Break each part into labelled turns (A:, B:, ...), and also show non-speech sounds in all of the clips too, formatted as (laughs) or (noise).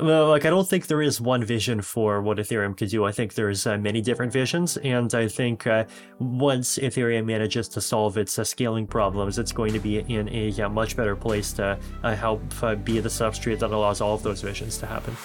A: Well, like I don't think there is one vision for what Ethereum could do. I think there's uh, many different visions, and I think uh, once Ethereum manages to solve its uh, scaling problems, it's going to be in a much better place to uh, help uh, be the substrate that allows all of those visions to happen.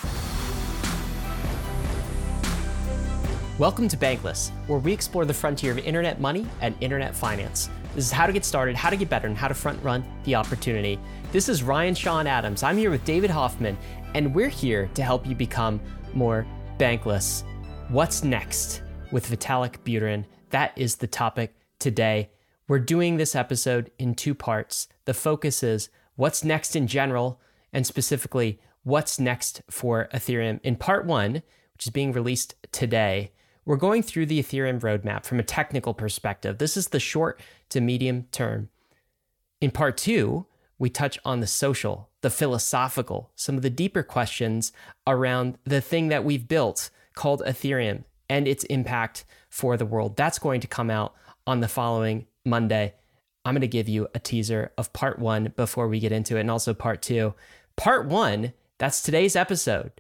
B: Welcome to Bankless, where we explore the frontier of internet money and internet finance. This is how to get started, how to get better, and how to front run the opportunity. This is Ryan Sean Adams. I'm here with David Hoffman, and we're here to help you become more bankless. What's next with Vitalik Buterin? That is the topic today. We're doing this episode in two parts. The focus is what's next in general, and specifically, what's next for Ethereum. In part one, which is being released today, we're going through the Ethereum roadmap from a technical perspective. This is the short to medium term. In part two, we touch on the social, the philosophical, some of the deeper questions around the thing that we've built called Ethereum and its impact for the world. That's going to come out on the following Monday. I'm going to give you a teaser of part one before we get into it, and also part two. Part one, that's today's episode.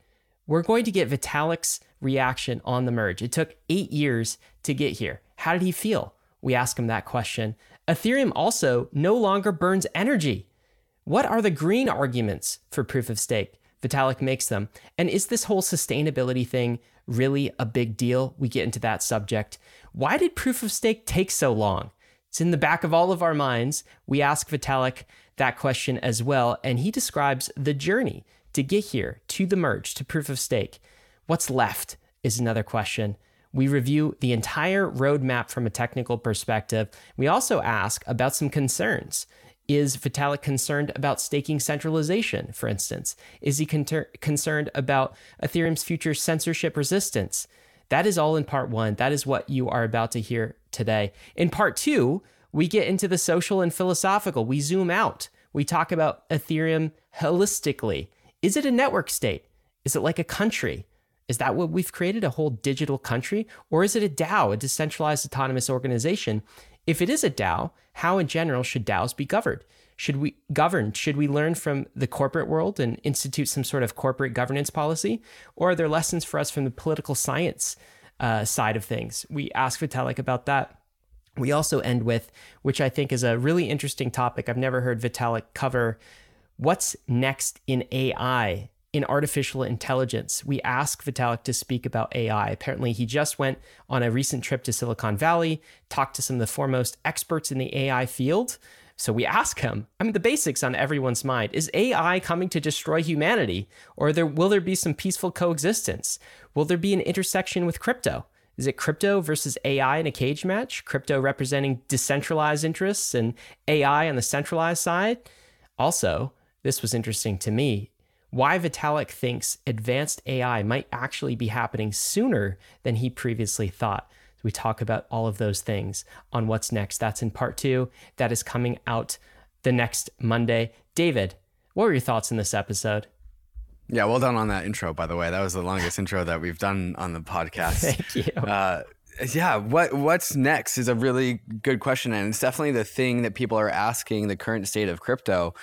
B: We're going to get Vitalik's reaction on the merge. It took eight years to get here. How did he feel? We ask him that question. Ethereum also no longer burns energy. What are the green arguments for proof of stake? Vitalik makes them. And is this whole sustainability thing really a big deal? We get into that subject. Why did proof of stake take so long? It's in the back of all of our minds. We ask Vitalik that question as well, and he describes the journey to get here to the merge to proof of stake. What's left is another question. We review the entire roadmap from a technical perspective. We also ask about some concerns. Is Vitalik concerned about staking centralization, for instance? Is he con- concerned about Ethereum's future censorship resistance? That is all in part one. That is what you are about to hear today. In part two, we get into the social and philosophical. We zoom out. We talk about Ethereum holistically. Is it a network state? Is it like a country? Is that what we've created, a whole digital country? Or is it a DAO, a decentralized autonomous organization? If it is a DAO, how in general should DAOs be governed? Should we govern? Should we learn from the corporate world and institute some sort of corporate governance policy? Or are there lessons for us from the political science uh, side of things? We ask Vitalik about that. We also end with, which I think is a really interesting topic. I've never heard Vitalik cover what's next in AI in artificial intelligence. We ask Vitalik to speak about AI. Apparently, he just went on a recent trip to Silicon Valley, talked to some of the foremost experts in the AI field. So we ask him, I mean, the basics on everyone's mind is AI coming to destroy humanity? Or there, will there be some peaceful coexistence? Will there be an intersection with crypto? Is it crypto versus AI in a cage match? Crypto representing decentralized interests and AI on the centralized side? Also, this was interesting to me why Vitalik thinks advanced AI might actually be happening sooner than he previously thought. We talk about all of those things on what's next. That's in part two. That is coming out the next Monday. David, what were your thoughts in this episode?
C: Yeah, well done on that intro, by the way. That was the longest (laughs) intro that we've done on the podcast.
B: Thank you. Uh,
C: yeah, what what's next is a really good question, and it's definitely the thing that people are asking the current state of crypto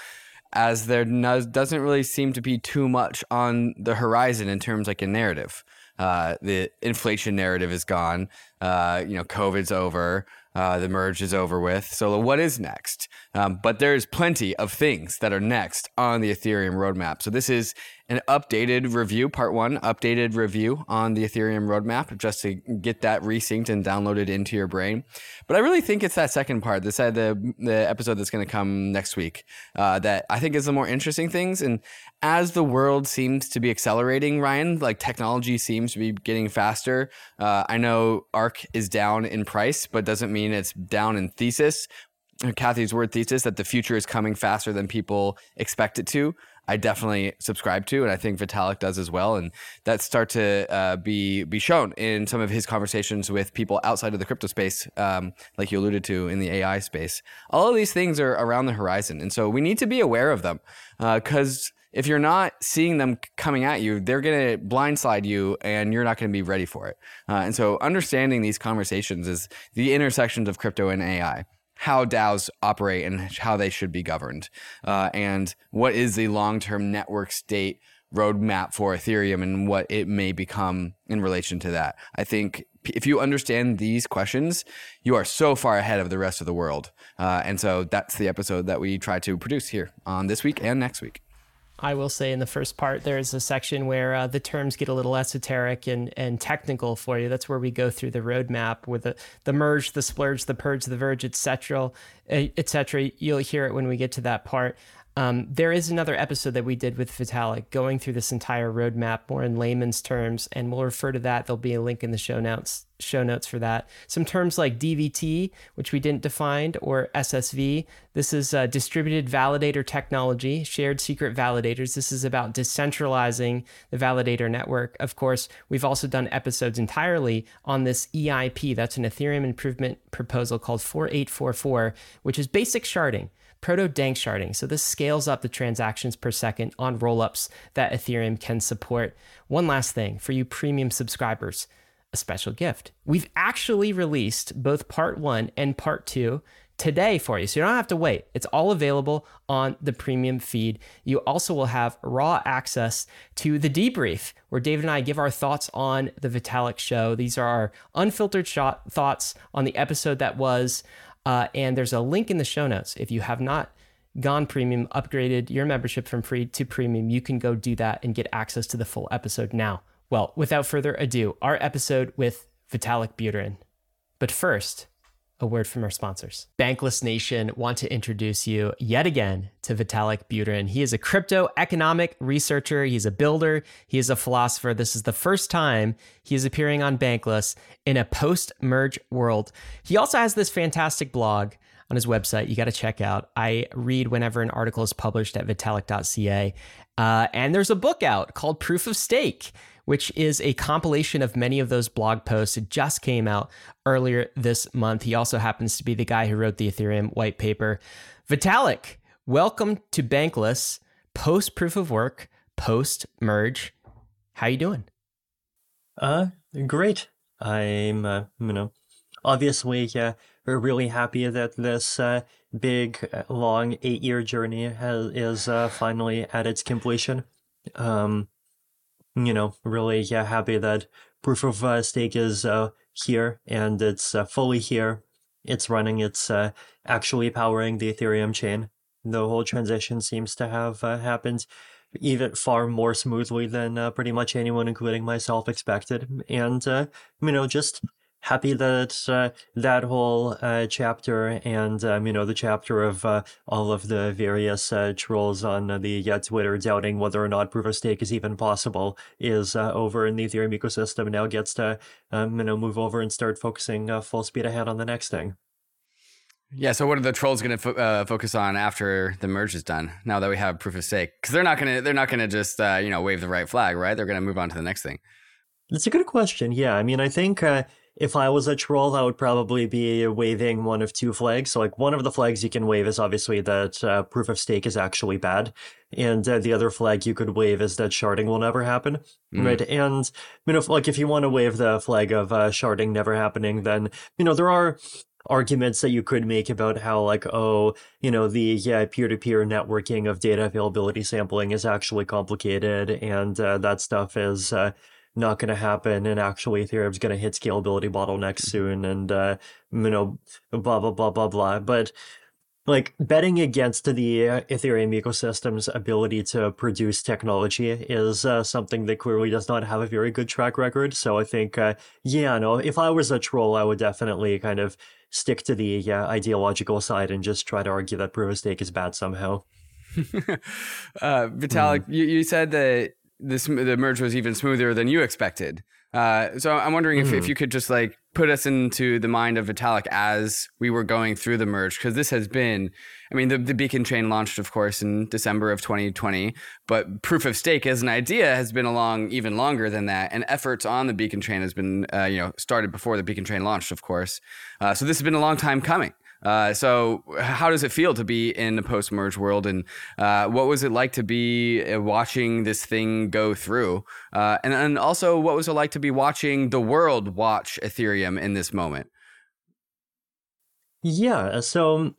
C: as there no, doesn't really seem to be too much on the horizon in terms like a narrative. Uh, the inflation narrative is gone. Uh, you know, COVID's over. Uh, the merge is over with. So what is next? Um, but there's plenty of things that are next on the Ethereum roadmap. So this is an updated review, part one, updated review on the Ethereum roadmap, just to get that resynced and downloaded into your brain. But I really think it's that second part, this uh, the the episode that's going to come next week, uh, that I think is the more interesting things. And as the world seems to be accelerating, Ryan, like technology seems to be getting faster. Uh, I know ARK is down in price, but doesn't mean it's down in thesis. Cathie Wood's thesis that the future is coming faster than people expect it to. I definitely subscribe to, and I think Vitalik does as well. And that start to uh, be be shown in some of his conversations with people outside of the crypto space, um, like you alluded to in the AI space. All of these things are around the horizon, and so we need to be aware of them because. Uh, if you're not seeing them coming at you, they're going to blindside you and you're not going to be ready for it. Uh, and so, understanding these conversations is the intersections of crypto and AI how DAOs operate and how they should be governed, uh, and what is the long term network state roadmap for Ethereum and what it may become in relation to that. I think if you understand these questions, you are so far ahead of the rest of the world. Uh, and so that's the episode that we try to produce here on this week and next week.
B: I will say in the first part, there's a section where uh, the terms get a little esoteric and, and technical for you. That's where we go through the roadmap with the, the merge, the splurge, the purge, the verge, etc. etc. You'll hear it when we get to that part. Um, there is another episode that we did with Vitalik going through this entire roadmap more in layman's terms, and we'll refer to that. There'll be a link in the show notes show notes for that. Some terms like DVT, which we didn't define, or SSV. This is uh, distributed validator technology, shared secret validators. This is about decentralizing the validator network. Of course, we've also done episodes entirely on this EIP. That's an Ethereum improvement proposal called 4844, which is basic sharding proto danksharding. So this scales up the transactions per second on rollups that Ethereum can support. One last thing for you premium subscribers, a special gift. We've actually released both part one and part two today for you. So you don't have to wait. It's all available on the premium feed. You also will have raw access to the debrief where David and I give our thoughts on the Vitalik show. These are our unfiltered shot thoughts on the episode that was. Uh, and there's a link in the show notes. If you have not gone premium, upgraded your membership from free to premium, you can go do that and get access to the full episode now. Well, without further ado, our episode with Vitalik Buterin. But first, a word from our sponsors. Bankless Nation want to introduce you yet again to Vitalik Buterin. He is a crypto economic researcher, he's a builder, he is a philosopher. This is the first time he is appearing on Bankless in a post merge world. He also has this fantastic blog on his website you got to check out. I read whenever an article is published at vitalik.ca. Uh, and there's a book out called Proof of Stake which is a compilation of many of those blog posts. It just came out earlier this month. He also happens to be the guy who wrote the Ethereum white paper. Vitalik, welcome to Bankless, post proof of work, post merge. How you doing?
A: Uh, great. I'm, uh, you know, obviously, uh, we're really happy that this uh, big, uh, long eight-year journey has, is uh, finally at its completion. Um, you know, really yeah, happy that proof of uh, stake is uh, here and it's uh, fully here. It's running. It's uh, actually powering the Ethereum chain. The whole transition seems to have uh, happened even far more smoothly than uh, pretty much anyone, including myself, expected. And you know, just happy that uh, that whole uh, chapter and um, you know the chapter of uh, all of the various uh, trolls on the Twitter doubting whether or not proof of stake is even possible is uh, over in the Ethereum ecosystem and now gets to um, you know move over and start focusing uh, full speed ahead on the next thing.
C: Yeah, so what are the trolls going to fo- uh, focus on after the merge is done? Now that we have proof of stake, because they're not going to they're not going to just uh, you know wave the right flag, right? They're going to move on to the next thing.
A: That's a good question. Yeah, I mean, I think uh, if I was a troll, I would probably be waving one of two flags. So, like, one of the flags you can wave is obviously that uh, proof of stake is actually bad. And uh, the other flag you could wave is that sharding will never happen. Mm. Right. And, you know, if, like, if you want to wave the flag of uh, sharding never happening, then, you know, there are arguments that you could make about how like oh you know the yeah peer-to-peer networking of data availability sampling is actually complicated and uh, that stuff is uh, not going to happen and actually ethereum's going to hit scalability bottlenecks soon and uh, you know blah blah blah blah blah. But like betting against the ethereum ecosystem's ability to produce technology is uh, something that clearly does not have a very good track record. So i think uh, yeah no if i was a troll i would definitely kind of stick to the uh, ideological side and just try to argue that proof of stake is bad somehow. (laughs)
C: Uh, Vitalik, mm. you, you said that this the merge was even smoother than you expected. Uh, so I'm wondering mm. if, if hmm. you could just like put us into the mind of Vitalik as we were going through the merge, because this has been, I mean, the, the Beacon chain launched, of course, in December of 2020, but proof of stake as an idea has been along even longer than that, and efforts on the Beacon chain has been, uh, you know, started before the Beacon chain launched, of course. Uh, so this has been a long time coming. Uh, so, how does it feel to be in the post merge world, and uh, what was it like to be uh, watching this thing go through? Uh, and and also, what was it like to be watching the world watch Ethereum in this moment?
A: Yeah, so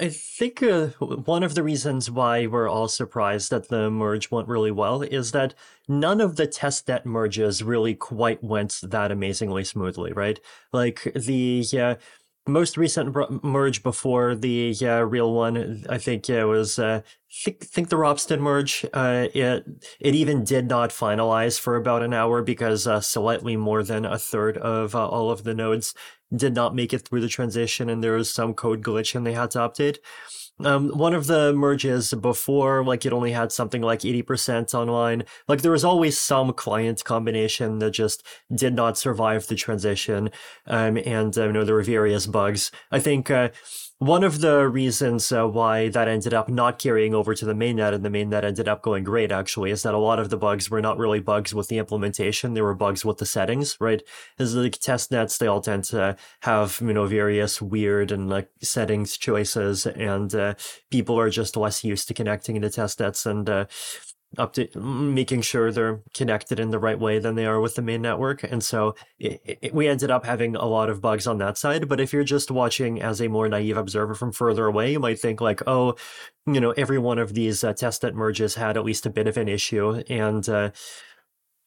A: I think uh, one of the reasons why we're all surprised that the merge went really well is that none of the test testnet merges really quite went that amazingly smoothly, right? Like the uh, most recent merge before the uh, real one, I think it was uh, think think the Ropsten merge. Uh, it it even did not finalize for about an hour because uh, slightly more than a third of uh, all of the nodes did not make it through the transition and there was some code glitch and they had to update. Um, one of the merges before, like it only had something like 80% online. Like there was always some client combination that just did not survive the transition. Um, and, uh, you know, there were various bugs. I think, uh, one of the reasons uh, why that ended up not carrying over to the mainnet and the mainnet ended up going great actually is that a lot of the bugs were not really bugs with the implementation they were bugs with the settings right? As like test nets they all tend to have you know various weird and like settings choices and uh, people are just less used to connecting to test nets and uh, up to making sure they're connected in the right way than they are with the main network. And so it, it, we ended up having a lot of bugs on that side. But if you're just watching as a more naive observer from further away, you might think like, oh, you know, every one of these uh, testnet merges had at least a bit of an issue. And, uh,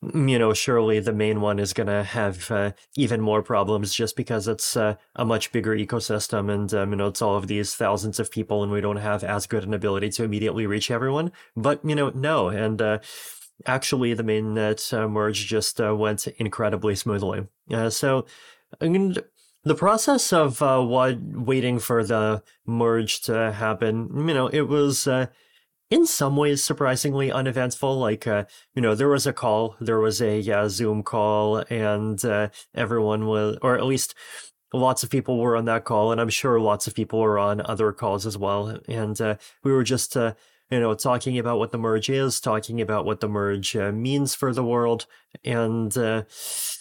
A: you know, surely the main one is going to have uh, even more problems just because it's uh, a much bigger ecosystem and, um, you know, it's all of these thousands of people and we don't have as good an ability to immediately reach everyone. But, you know, no. And uh, actually, the mainnet uh, merge just uh, went incredibly smoothly. Uh, so, the process of what waiting for the merge to happen, you know, it was in some ways surprisingly uneventful. Like, uh, you know, there was a call, there was a uh, Zoom call, and uh, everyone was, or at least lots of people were on that call, and I'm sure lots of people were on other calls as well. And uh, we were just, uh, you know, talking about what the merge is, talking about what the merge uh, means for the world, and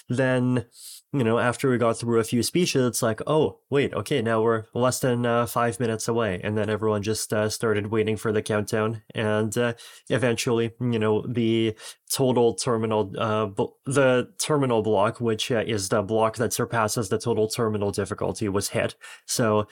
A: then you know, after we got through a few speeches, it's like, oh, wait, okay, now we're less than uh, five minutes away. And then everyone just uh, started waiting for the countdown. And uh, eventually, you know, the total terminal, uh, the terminal block, which uh, is the block that surpasses the total terminal difficulty, was hit. So,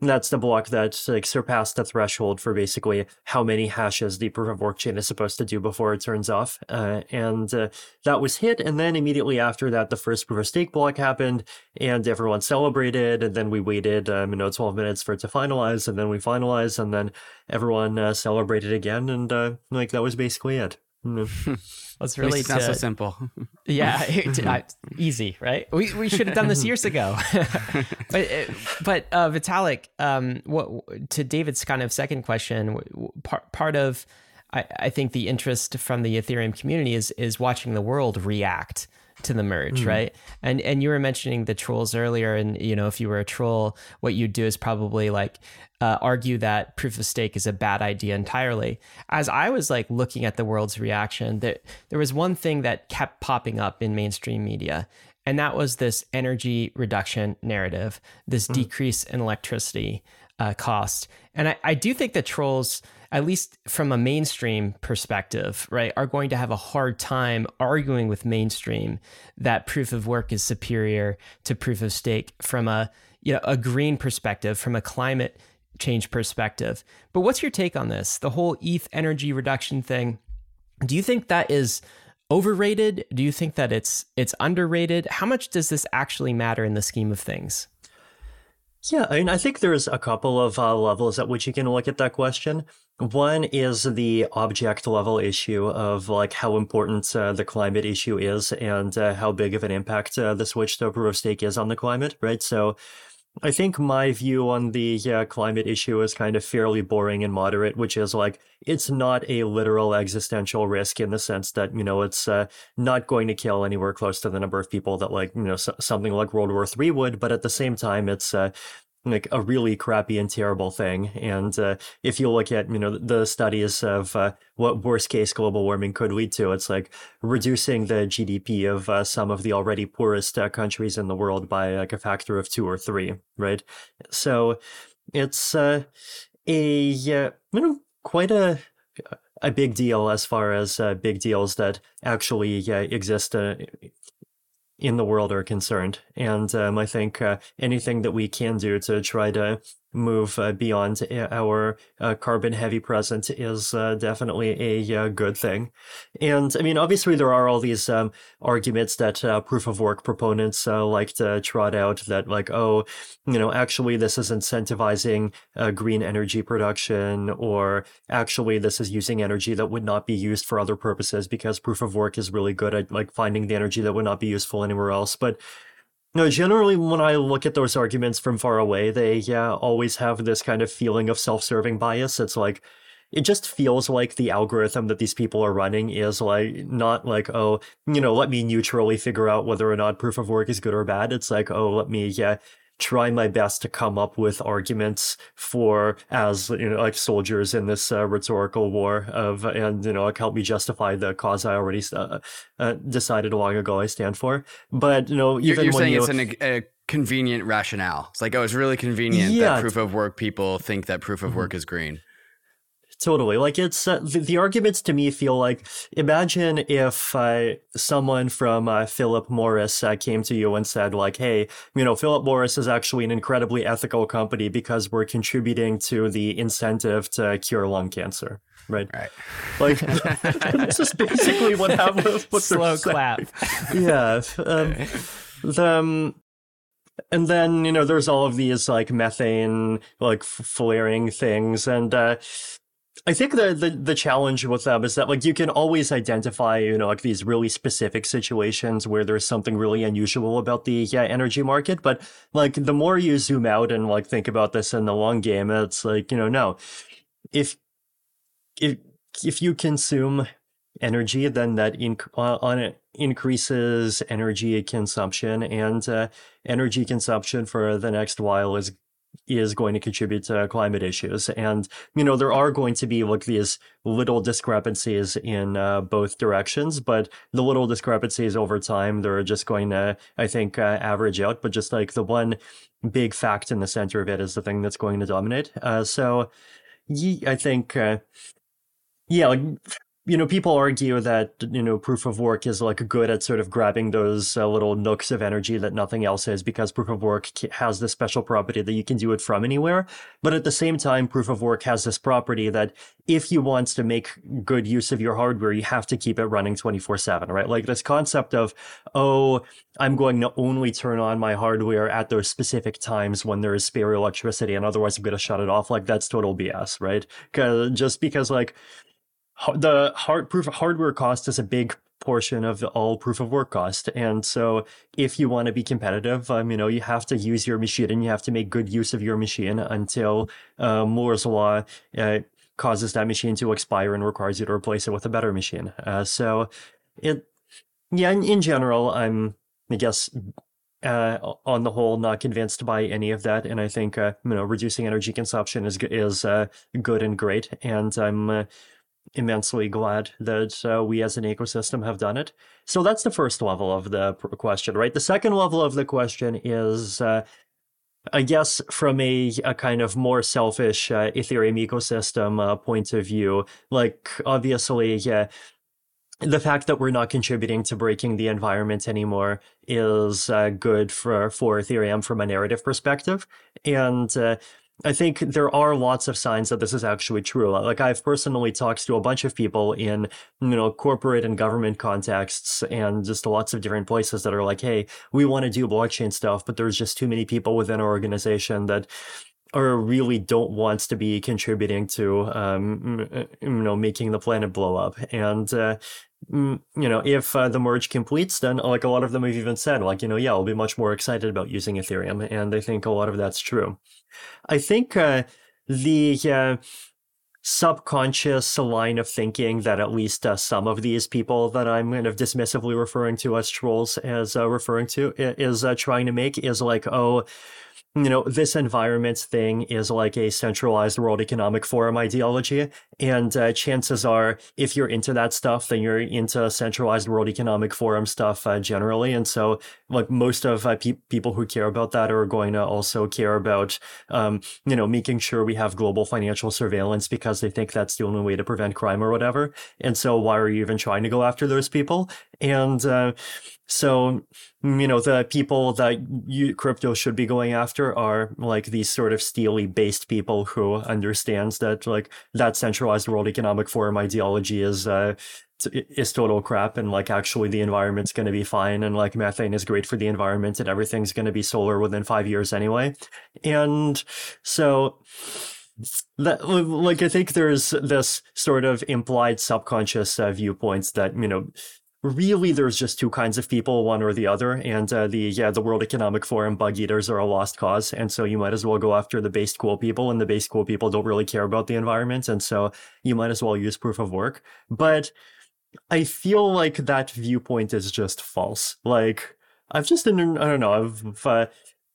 A: that's the block that like surpassed the threshold for basically how many hashes the proof of work chain is supposed to do before it turns off. Uh, and uh, that was hit. And then immediately after that, the first proof of stake block happened and everyone celebrated. And then we waited, um, you know, 12 minutes for it to finalize. And then we finalized and then everyone uh, celebrated again. And uh, like that was basically it. (laughs)
B: Let's really
C: it's not so simple. (laughs)
B: yeah, (laughs) easy, right? We we should have done this years ago. but uh, but uh, Vitalik, um, what to David's kind of second question? Part part of I, I think the interest from the Ethereum community is is watching the world react to the merge, mm. right? And and you were mentioning the trolls earlier, and you know if you were a troll, what you'd do is probably like uh, argue that proof of stake is a bad idea entirely. As I was like looking at the world's reaction, that there was one thing that kept popping up in mainstream media, and that was this energy reduction narrative, this mm. decrease in electricity uh, cost. And I, I do think that trolls at least from a mainstream perspective, right, are going to have a hard time arguing with mainstream that proof of work is superior to proof of stake from a you know a green perspective, from a climate change perspective. But what's your take on this? The whole ETH energy reduction thing. Do you think that is overrated? Do you think that it's it's underrated? How much does this actually matter in the scheme of things?
A: Yeah, I mean, I think there's a couple of uh, levels at which you can look at that question. One is the object level issue of like how important uh, the climate issue is and uh, how big of an impact uh, the switch to proof of stake is on the climate, right? So I think my view on the climate issue is kind of fairly boring and moderate, which is like it's not a literal existential risk in the sense that you know it's uh, not going to kill anywhere close to the number of people that like you know something like World War III would, but at the same time it's uh, like a really crappy and terrible thing. And uh, if you look at you know the studies of uh, what worst case global warming could lead to, it's like reducing the GDP of uh, some of the already poorest uh, countries in the world by like a factor of two or three, right? So it's uh, a you know quite a a big deal as far as uh, big deals that actually exist in the world are concerned. And um, I think uh, anything that we can do to try to move uh, beyond our uh, carbon heavy present is uh, definitely a uh, good thing. And I mean, obviously, there are all these um, arguments that uh, proof of work proponents like to trot out that, like, oh, you know, actually, this is incentivizing green energy production, or actually, this is using energy that would not be used for other purposes because proof of work is really good at like finding the energy that would not be useful anywhere else. But no, generally, when I look at those arguments from far away, they yeah always have this kind of feeling of self-serving bias. It's like it just feels like the algorithm that these people are running is like not like oh you know let me neutrally figure out whether or not proof of work is good or bad. It's like oh let me yeah try my best to come up with arguments for as you know like soldiers in this uh, rhetorical war of and you know like help me justify the cause I already uh, uh, decided long ago I stand for. But you know
C: even
A: you're,
C: saying
A: you,
C: it's an, a convenient rationale. It's like oh it's really convenient yeah, that proof of work people think that proof of work mm-hmm. is green.
A: Totally. Like it's uh, the, the, arguments to me feel like imagine if uh, someone from uh, Philip Morris uh, came to you and said like, "Hey, you know, Philip Morris is actually an incredibly ethical company because we're contributing to the incentive to cure lung cancer." Right.
C: Right.
A: Like (laughs) this is basically what happened. (laughs) What
B: Slow clap.
A: yeah. (laughs) Um, the, um, and then you know there's all of these like methane like flaring things and uh I think the, the the challenge with them is that like you can always identify you know like these really specific situations where there's something really unusual about the yeah, energy market, but like the more you zoom out and like think about this in the long game, it's like you know no, if if if you consume energy, then that inc- uh, on it increases energy consumption, and uh, energy consumption for the next while is is going to contribute to climate issues. And, you know, there are going to be like these little discrepancies in uh, both directions, but the little discrepancies over time, they're just going to, I think, uh, average out. But just like the one big fact in the center of it is the thing that's going to dominate. Uh, so, I think, uh, yeah, like you know, people argue that, you know, proof of work is like good at sort of grabbing those uh, little nooks of energy that nothing else is because proof of work has this special property that you can do it from anywhere. But at the same time, proof of work has this property that if you want to make good use of your hardware, you have to keep it running 24 seven, right? Like this concept of, oh, I'm going to only turn on my hardware at those specific times when there is spare electricity and otherwise I'm going to shut it off. Like that's total BS, right? Cause just because like, the hard proof hardware cost is a big portion of all proof of work cost. And so if you want to be competitive, um, you know, you have to use your machine and you have to make good use of your machine until uh, Moore's law uh, causes that machine to expire and requires you to replace it with a better machine. Uh, so it, yeah, in, in, general, I'm, I guess, uh, on the whole, not convinced by any of that. And I think, uh, you know, reducing energy consumption is, is uh, good and great. And I'm, immensely glad that uh, we as an ecosystem have done it. So that's the first level of the question, right? The second level of the question is, uh, I guess, from a, a kind of more selfish uh, Ethereum ecosystem uh, point of view, like obviously. The fact that we're not contributing to breaking the environment anymore is uh, good for for Ethereum from a narrative perspective, and uh, I think there are lots of signs that this is actually true. Like I've personally talked to a bunch of people in, you know, corporate and government contexts and just lots of different places that are like, hey, we want to do blockchain stuff, but there's just too many people within our organization that or really don't want to be contributing to um, you know making the planet blow up and uh, you know if uh, the merge completes then like a lot of them have even said like you know yeah i'll be much more excited about using ethereum and i think a lot of that's true. I think uh, the uh, subconscious line of thinking that at least uh, some of these people that I'm kind of dismissively referring to as trolls as uh, referring to is uh, trying to make is like, oh, you know, this environment thing is like a centralized World Economic Forum ideology. And uh, chances are, if you're into that stuff, then you're into centralized World Economic Forum stuff uh, generally. And so, like, most of uh, pe- people who care about that are going to also care about, um, you know, making sure we have global financial surveillance because they think that's the only way to prevent crime or whatever. And so, why are you even trying to go after those people? And uh, so, you know, the people that you, crypto should be going after are like these sort of steely based people who understands that like that centralized World Economic Forum ideology is uh, is total crap and like actually the environment's going to be fine and like methane is great for the environment and everything's going to be solar within five years anyway. And so that like I think there's this sort of implied subconscious uh, viewpoints that you know really there's just two kinds of people one or the other. And uh, the yeah the world economic forum bug eaters are a lost cause. And so you might as well go after the base cool people and the base cool people don't really care about the environment. And so you might as well use proof of work. But i feel like that viewpoint is just false. Like i've just i don't know i've uh,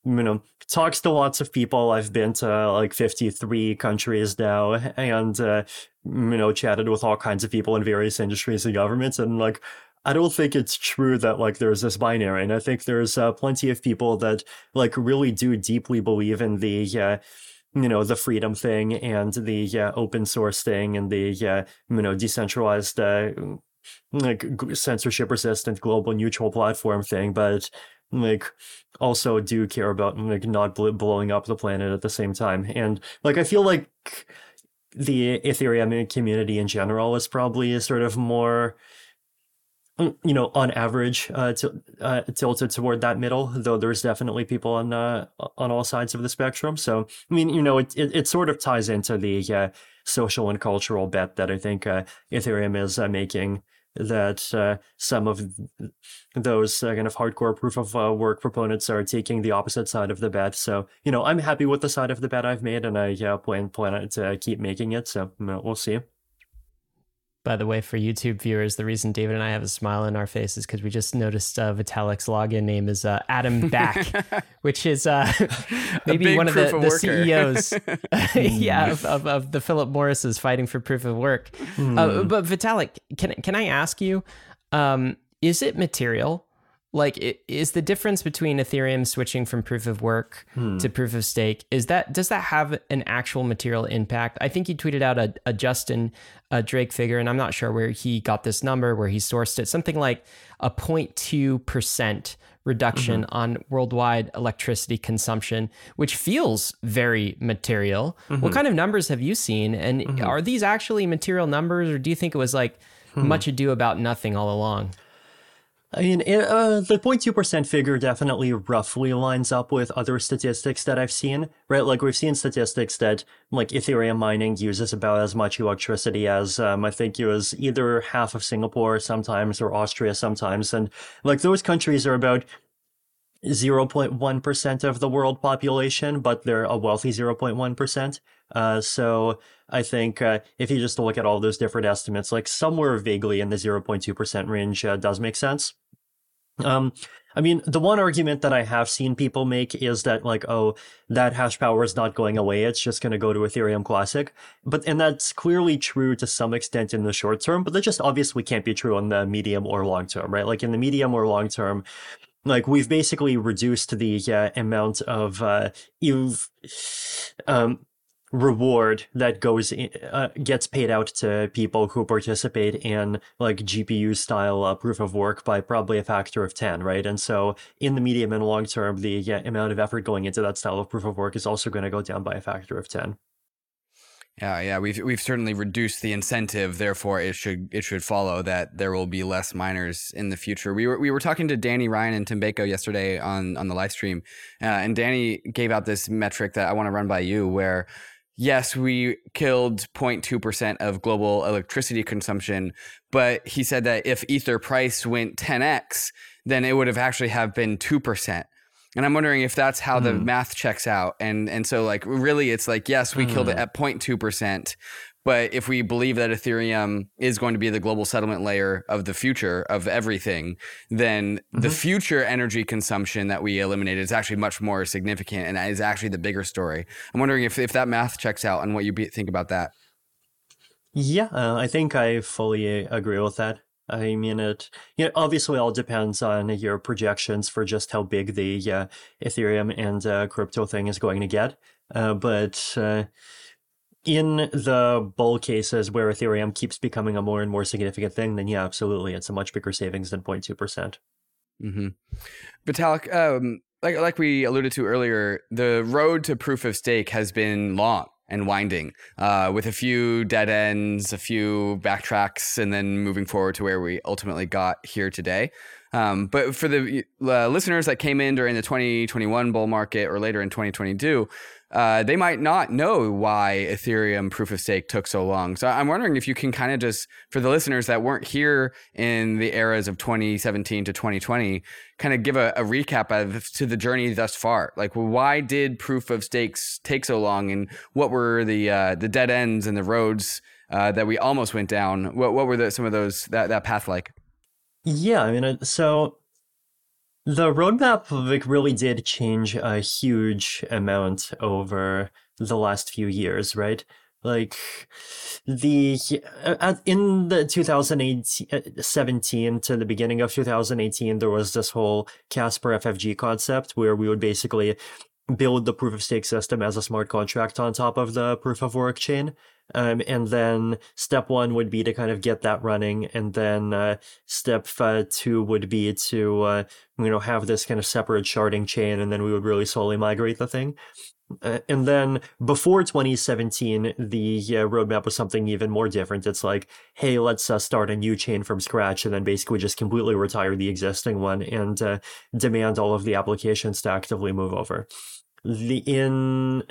A: you know talks to lots of people. I've been to like 53 countries now and uh, you know chatted with all kinds of people in various industries and governments. And like I don't think it's true that like there's this binary, and I think there's uh, plenty of people that like really do deeply believe in the uh, you know the freedom thing and the uh, open source thing and the uh, you know decentralized uh, like censorship resistant global neutral platform thing, but like also do care about like not blowing up the planet at the same time, and like I feel like the Ethereum community in general is probably sort of more you know, on average, uh, uh, tilted toward that middle. Though there's definitely people on uh, on all sides of the spectrum. So I mean, you know, it it, it sort of ties into the uh, social and cultural bet that I think uh, Ethereum is uh, making. That some of those kind of hardcore proof of work proponents are taking the opposite side of the bet. So you know, I'm happy with the side of the bet I've made, and I plan plan to keep making it. So we'll see.
B: By the way, for YouTube viewers, the reason David and I have a smile on our face is because we just noticed uh, Vitalik's login name is uh, Adam Back, (laughs) which is uh, (laughs) maybe one of the, of the CEOs, (laughs) yeah, of, of, of, the Philip Morris's fighting for proof of work. Mm. but Vitalik, can can I ask you, um, is it material? Like is the difference between ethereum switching from proof of work hmm. to proof of stake is that does that have an actual material impact i think you tweeted out a, a justin a drake figure and i'm not sure where he got this number where he sourced it something like a 0.2% reduction mm-hmm. on worldwide electricity consumption which feels very material mm-hmm. what kind of numbers have you seen and mm-hmm. are these actually material numbers or do you think it was like hmm. much ado about nothing all along
A: I mean, uh, the 0.2% figure definitely roughly lines up with other statistics that I've seen, right? Like, we've seen statistics that, like, Ethereum mining uses about as much electricity as, um, I think it was either half of Singapore sometimes or Austria sometimes. And, like, those countries are about 0.1% of the world population, but they're a wealthy 0.1%. Uh, so I think uh, if you just look at all those different estimates, like somewhere vaguely in the 0.2% range uh, does make sense. Um, I mean, the one argument that I have seen people make is that like, oh, that hash power is not going away. It's just going to go to Ethereum Classic. But, and that's clearly true to some extent in the short term, but that just obviously can't be true in the medium or long term, right? Like in the medium or long term, like we've basically reduced the uh, amount of uh, you've um, reward that goes in, uh, gets paid out to people who participate in like GPU style uh, proof of work by probably a factor of 10 right and so in the medium and long term the yeah, amount of effort going into that style of proof of work is also going to go down by a factor of 10
C: yeah, yeah, we've we've certainly reduced the incentive. Therefore, it should it should follow that there will be less miners in the future. We were we were talking to Danny Ryan and Tim Beiko yesterday on on the live stream, uh, and Danny gave out this metric that I want to run by you, where yes, we killed 0.2% of global electricity consumption, but he said that if Ether price went 10x, then it would have actually have been 2%. And I'm wondering if that's how mm. the hmm. math checks out. And and so like really it's like yes, we mm. killed it hmm. at 0.2%, but if we believe that Ethereum is going to be the global settlement layer of the future of everything, then mm-hmm. the future energy consumption that we eliminated is actually much more significant and is actually the bigger story. I'm wondering if, if that math checks out and what you be, think about that.
A: Yeah, uh, I think I fully agree with that. I mean, it you know, obviously all depends on your projections for just how big the uh, Ethereum and uh, crypto thing is going to get. Uh, but uh, in the bull cases where Ethereum keeps becoming a more and more significant thing, then yeah, absolutely, it's a much bigger savings than 0.2 percent.
C: Mm-hmm. Vitalik, um, like like we alluded to earlier, the road to proof of stake has been long and winding, uh, with a few dead ends, a few backtracks, and then moving forward to where we ultimately got here today. Um, but for the uh, listeners that came in during the 2021 bull market or later in 2022, uh, they might not know why Ethereum proof of stake took so long. So I'm wondering if you can kind of just, for the listeners that weren't here in the eras of 2017 to 2020, kind of give a, a recap of to the journey thus far. Like, why did proof of stakes take so long, and what were the uh, the dead ends and the roads uh, that we almost went down? What what were the, some of those that that path like?
A: Yeah, I mean, so the roadmap like really did change a huge amount over the last few years, right? Like the uh, in the 2017 to the beginning of 2018, there was this whole Casper FFG concept where we would basically build the proof of stake system as a smart contract on top of the proof of work chain. Um, and then step one would be to kind of get that running, and then uh, step uh, two would be to uh, you know have this kind of separate sharding chain, and then we would really slowly migrate the thing. Uh, and then before 2017, the uh, roadmap was something even more different. It's like, hey, let's uh, start a new chain from scratch, and then basically just completely retire the existing one and demand all of the applications to actively move over. The in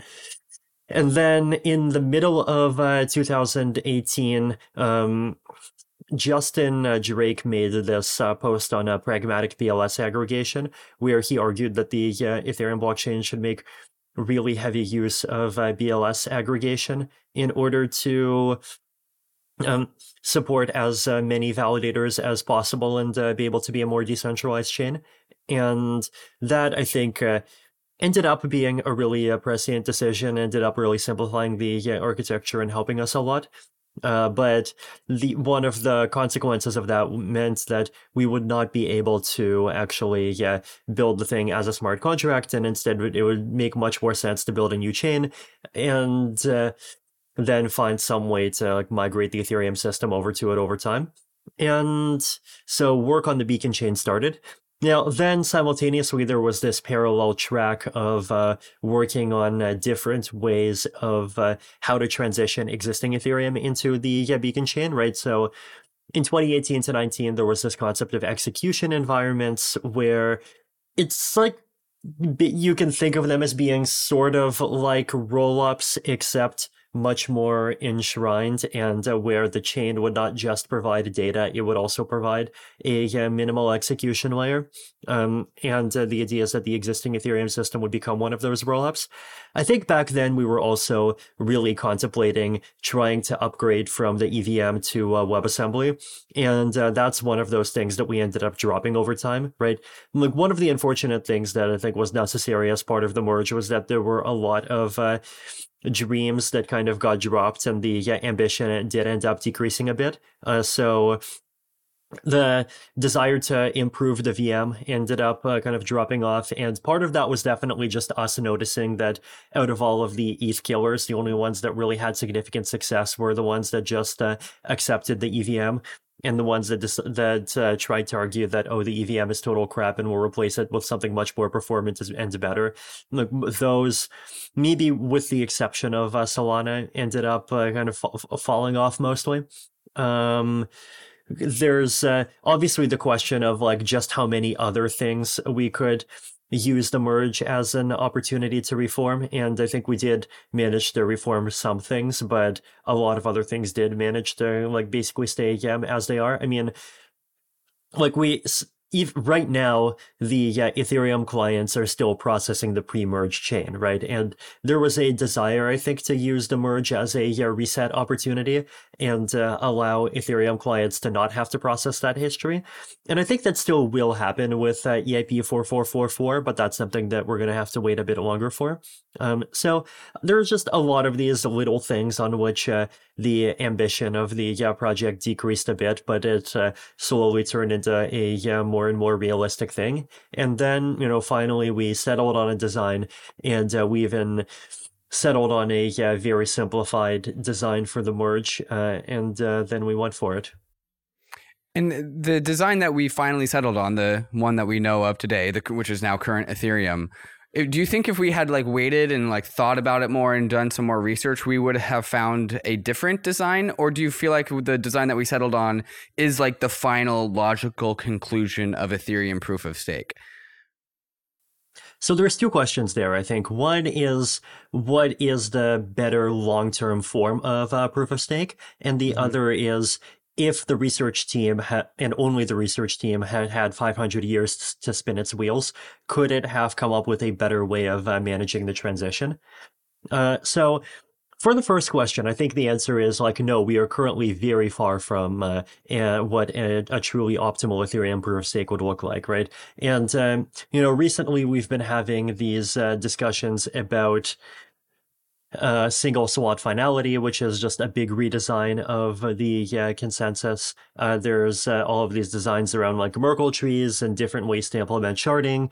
A: and then in the middle of uh, 2018, um, Justin uh, Drake made this uh, post on a pragmatic BLS aggregation where he argued that the uh, Ethereum blockchain should make really heavy use of uh, BLS aggregation in order to um, support as uh, many validators as possible and uh, be able to be a more decentralized chain. And that, I think, ended up being a really uh, prescient decision, ended up really simplifying the architecture and helping us a lot. Uh, but the one of the consequences of that meant that we would not be able to actually yeah, build the thing as a smart contract, and instead it would make much more sense to build a new chain and uh, then find some way to like migrate the Ethereum system over to it over time. And so work on the beacon chain started. Now, then simultaneously, there was this parallel track of uh, working on uh, different ways of uh, how to transition existing Ethereum into the beacon chain, right? So in 2018 to 19, there was this concept of execution environments where it's like you can think of them as being sort of like rollups, except much more enshrined and uh, where the chain would not just provide data, it would also provide a, a minimal execution layer. Um, and uh, the idea is that the existing Ethereum system would become one of those rollups. I think back then we were also really contemplating trying to upgrade from the EVM to uh, WebAssembly. And uh, that's one of those things that we ended up dropping over time, right? Like one of the unfortunate things that I think was necessary as part of the merge was that there were a lot of uh, dreams that kind of got dropped and the yeah, ambition did end up decreasing a bit. Uh, so the desire to improve the VM ended up uh, kind of dropping off. And part of that was definitely just us noticing that out of all of the ETH killers, the only ones that really had significant success were the ones that just uh, accepted the EVM and the ones that dis- that uh, tried to argue that oh the EVM is total crap and we'll replace it with something much more performant and better. Like those, maybe with the exception of uh, Solana, ended up uh, kind of fa- falling off mostly. Um, there's uh, obviously the question of like just how many other things we could use the merge as an opportunity to reform. And I think we did manage to reform some things, but a lot of other things did manage to like basically stay as they are. I mean, like we right now, the uh, Ethereum clients are still processing the pre-merge chain, right? And there was a desire, I think, to use the merge as a uh, reset opportunity and uh, allow Ethereum clients to not have to process that history. And I think that still will happen with uh, EIP 4444, but that's something that we're going to have to wait a bit longer for. Um, so there's just a lot of these little things on which uh, the ambition of the uh, project decreased a bit, but it uh, slowly turned into a more and more realistic thing. And then, you know, finally we settled on a design and uh, we even settled on a uh, very simplified design for the merge, uh, and uh, then we went for it.
C: And the design that we finally settled on, the one that we know of today, the, which is now current Ethereum, do you think if we had like waited and like thought about it more and done some more research, we would have found a different design? Or do you feel like the design that we settled on is like the final logical conclusion of Ethereum proof of stake?
A: So there's two questions there, I think. One is what is the better long-term form of uh, proof of stake? And the mm-hmm. other is if the research team had, and only the research team had had 500 years to spin its wheels, could it have come up with a better way of uh, managing the transition? Uh, so for the first question, I think the answer is like, no, we are currently very far from uh, uh, what a, a, truly optimal Ethereum proof of stake would look like, right? And, um, you know, recently we've been having these uh, discussions about uh, single slot finality, which is just a big redesign of the uh, consensus. Uh, there's uh, all of these designs around like Merkle trees and different ways to implement sharding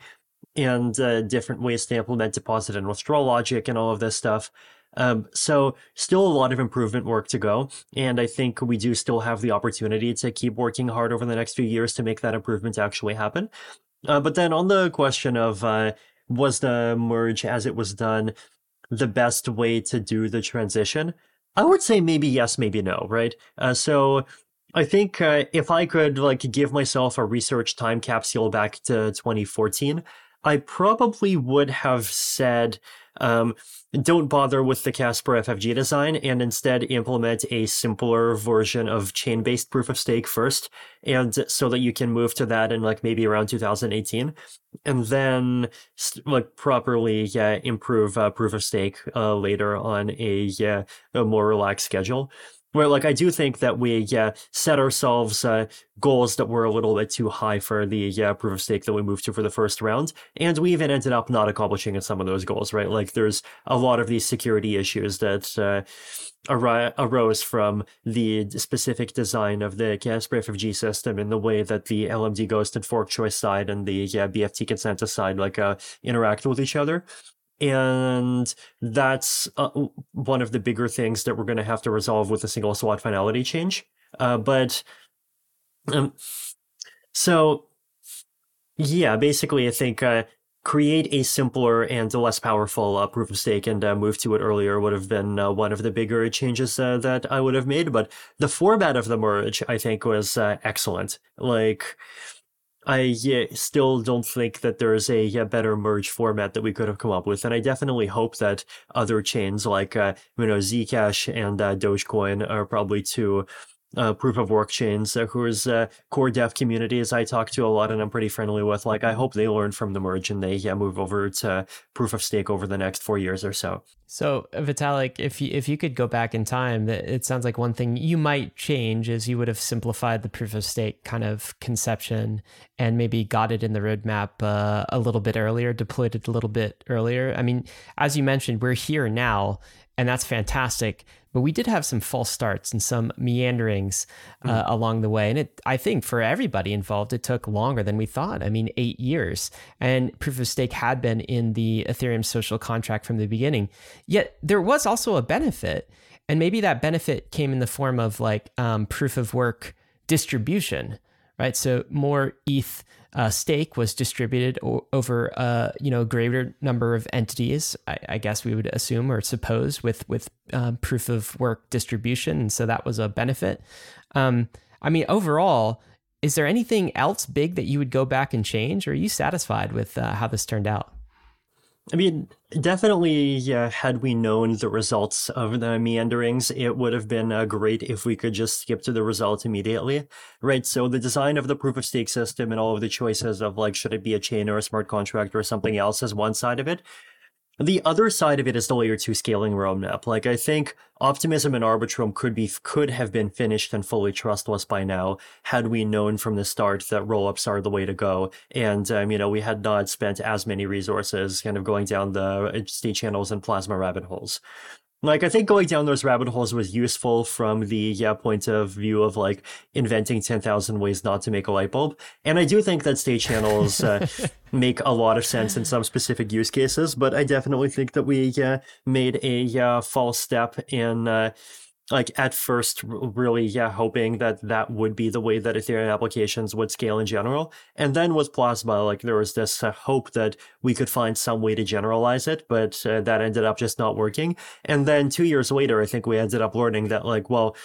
A: and uh, different ways to implement deposit and withdrawal logic and all of this stuff. Um, so still a lot of improvement work to go. And I think we do still have the opportunity to keep working hard over the next few years to make that improvement actually happen. Uh, but then on the question of, was the merge as it was done the best way to do the transition? I would say maybe yes, maybe no, right? Uh, so I think uh, if I could like give myself a research time capsule back to 2014, I probably would have said um, don't bother with the Casper FFG design and instead implement a simpler version of chain based proof of stake first. And so that you can move to that in like maybe around 2018 and then like properly yeah, improve uh, proof of stake uh, later on a, yeah, a more relaxed schedule where like I do think that we yeah set ourselves uh, goals that were a little bit too high for the yeah proof of stake that we moved to for the first round, and we even ended up not accomplishing some of those goals. Right, like there's a lot of these security issues that. Uh, ar- arose from the specific design of the Casper FFG system and the way that the LMD Ghost and fork choice side and the BFT consensus side like uh, interact with each other and that's uh, one of the bigger things that we're going to have to resolve with a single slot finality change. Uh, but um, so yeah, basically, I think uh, create a simpler and less powerful uh, proof of stake and uh, move to it earlier would have been uh, one of the bigger changes uh, that I would have made. But the format of the merge, I think, was uh, excellent. Like I still don't think that there is a, a, better merge format that we could have come up with, and I definitely hope that other chains like uh, you know Zcash and uh, Dogecoin are probably two uh, proof of work chains uh, whose uh, core dev communities I talk to a lot and I'm pretty friendly with. Like, I hope they learn from the merge and they yeah, move over to proof of stake over the next four years or so.
B: So, Vitalik, if you, if you could go back in time, it sounds like one thing you might change is you would have simplified the proof of stake kind of conception and maybe got it in the roadmap uh, a little bit earlier, deployed it a little bit earlier. I mean, as you mentioned, we're here now, and that's fantastic but we did have some false starts and some meanderings uh, mm. along the way. And it, I think for everybody involved, it took longer than we thought. I mean, eight years. And proof of stake had been in the Ethereum social contract from the beginning. Yet there was also a benefit. And maybe that benefit came in the form of like um, proof of work distribution, right? So more ETH uh, stake was distributed o- over a uh, you know greater number of entities. I, I, guess we would assume or suppose with with um, proof of work distribution, and so that was a benefit. Um, I mean, overall, is there anything else big that you would go back and change, or are you satisfied with uh, how this turned out?
A: I mean, definitely, had we known the results of the meanderings, it would have been uh, great if we could just skip to the result immediately, right? So the design of the proof of stake system and all of the choices of like, should it be a chain or a smart contract or something else is one side of it. The other side of it is the layer two scaling roadmap. Like I think Optimism and Arbitrum could be could have been finished and fully trustless by now had we known from the start that rollups are the way to go. And um, you know we had not spent as many resources kind of going down the state channels and plasma rabbit holes. Like I think going down those rabbit holes was useful from the yeah point of view of like inventing ten thousand ways not to make a light bulb, and I do think that state channels uh, (laughs) make a lot of sense in some specific use cases. But I definitely think that we uh, made a uh, false step in uh, like at first really yeah hoping that that would be the way that ethereum applications would scale in general. And then with plasma like there was this uh, hope that we could find some way to generalize it but uh, that ended up just not working. And then 2 years later i think we ended up learning that like well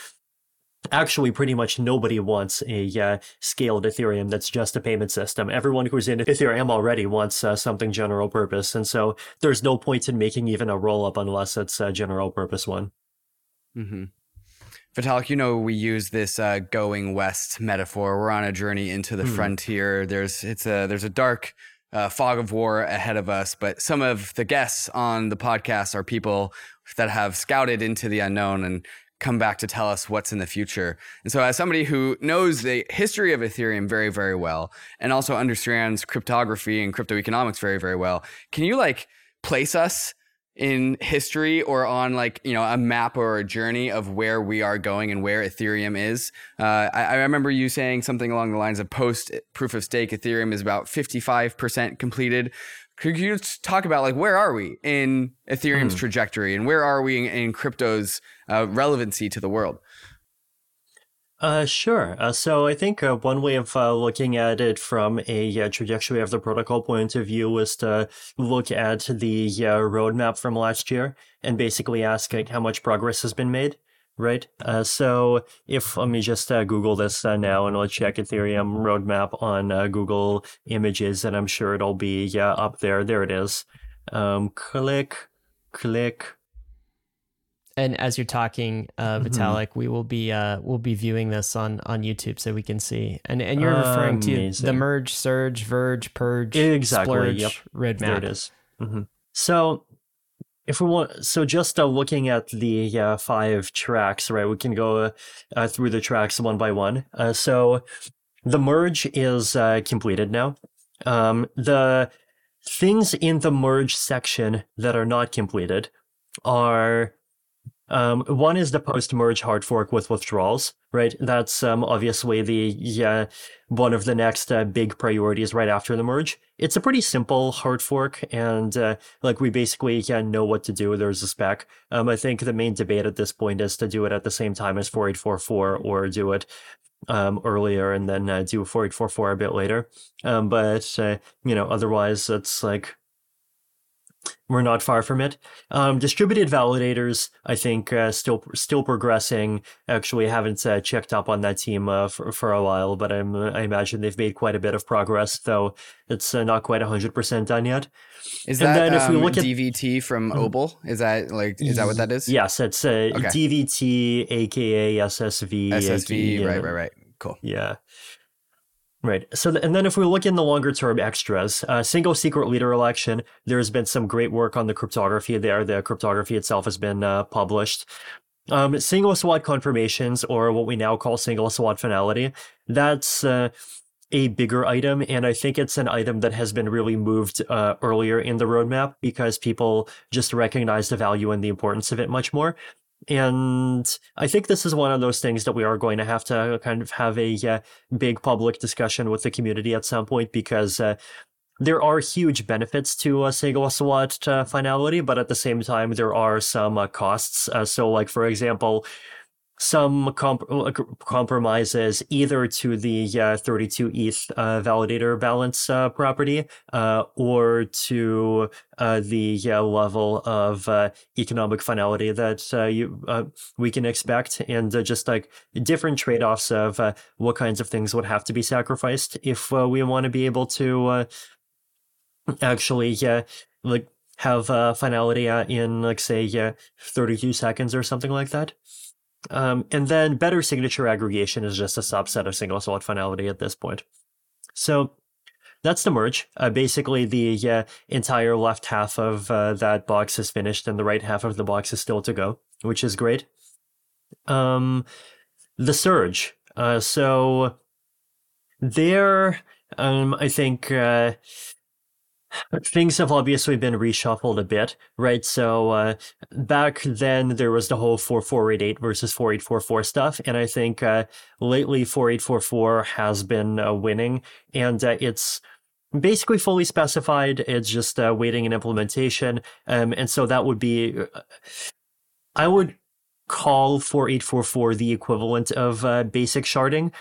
A: actually pretty much nobody wants a uh, scaled ethereum that's just a payment system. Everyone who's in ethereum already wants uh, something general purpose. And so there's no point in making even a roll up unless it's a general purpose one
C: Mm-hmm. Vitalik, you know we use this uh, going west metaphor. We're on a journey into the mm. frontier. There's it's a there's a dark uh, fog of war ahead of us, but some of the guests on the podcast are people that have scouted into the unknown and come back to tell us what's in the future. And so, as somebody who knows the history of Ethereum very, very well, and also understands cryptography and crypto economics very, very well, can you like place us in history or on like you know a map or a journey of where we are going and where ethereum is. Uh, I, I, remember you saying something along the lines of post proof of stake ethereum is about 55% completed. Could you talk about like where are we in ethereum's mm. trajectory and where are we in, in crypto's uh, relevancy to the world
A: uh, sure. Uh, so I think uh, one way of uh, looking at it from a uh, trajectory of the protocol point of view is to look at the uh, roadmap from last year and basically ask like, how much progress has been made. Right. Uh so if let me just uh Google this now and let's check Ethereum roadmap on Google Images, and I'm sure it'll be yeah up there. There it is. Um, click, click.
B: And as you're talking, uh, mm-hmm. Vitalik, mm-hmm. we will be uh, we'll be viewing this on on YouTube so we can see. And and you're referring Amazing. to the merge, surge, verge, purge,
A: exactly.
B: Splurge
A: yep.
B: roadmap.
A: There it is. Mm-hmm. So if we want, so just uh, looking at the uh, five tracks, right? We can go uh, through the tracks one by one. Uh, so the merge is uh, completed now. Um, the things in the merge section that are not completed are um, one is the post-merge hard fork with withdrawals, right? That's um, obviously the yeah, one of the next uh, big priorities right after the merge. It's a pretty simple hard fork, and uh, like we basically yeah, know what to do. There's a spec. Um, I think the main debate at this point is to do it at the same time as 4844 or do it um, earlier and then uh, do 4844 a bit later. Um, but uh, you know, otherwise it's like we're not far from it. Um, distributed validators, I think, uh, still still progressing. Actually, haven't uh, checked up on that team uh, for for a while, but I'm I imagine they've made quite a bit of progress, though it's uh, not quite hundred percent done yet.
C: Is and that if we um, look at, DVT from Obol? Is that like is that what that is?
A: Yes, it's uh, okay. DVT, aka SSV.
C: SSV, right, right, right. Cool.
A: Yeah. Right. So, and then if we look in the longer term extras, uh, single secret leader election, there's been some great work on the cryptography there. The cryptography itself has been uh, published. Um, single slot confirmations, or what we now call single slot finality, that's uh, a bigger item. And I think it's an item that has been really moved uh, earlier in the roadmap because people just recognize the value and the importance of it much more. And I think this is one of those things that we are going to have to kind of have a uh, big public discussion with the community at some point because uh, there are huge benefits to uh, single slot uh, finality, but at the same time, there are some uh, costs. Uh, so, like, for example, some comp- uh, compromises either to the uh, 32 ETH uh, validator balance uh, property uh, or to uh, the level of economic finality that you we can expect, and just like different trade offs of what kinds of things would have to be sacrificed if we want to be able to actually like have finality in like say 32 seconds or something like that. Um, and then better signature aggregation is just a subset of single slot finality at this point. So that's the merge. Uh, basically, the uh, entire left half of uh, that box is finished, and the right half of the box is still to go, which is great. Um, the surge. Uh, so there, um, I think uh, things have obviously been reshuffled a bit, right? So uh, back then there was the whole 4488 versus 4844 stuff, and I think uh, lately 4844 has been uh, winning, and uh, it's basically fully specified. It's just uh, waiting in implementation, um, and so that would be, uh, I would call 4844 the equivalent of basic sharding.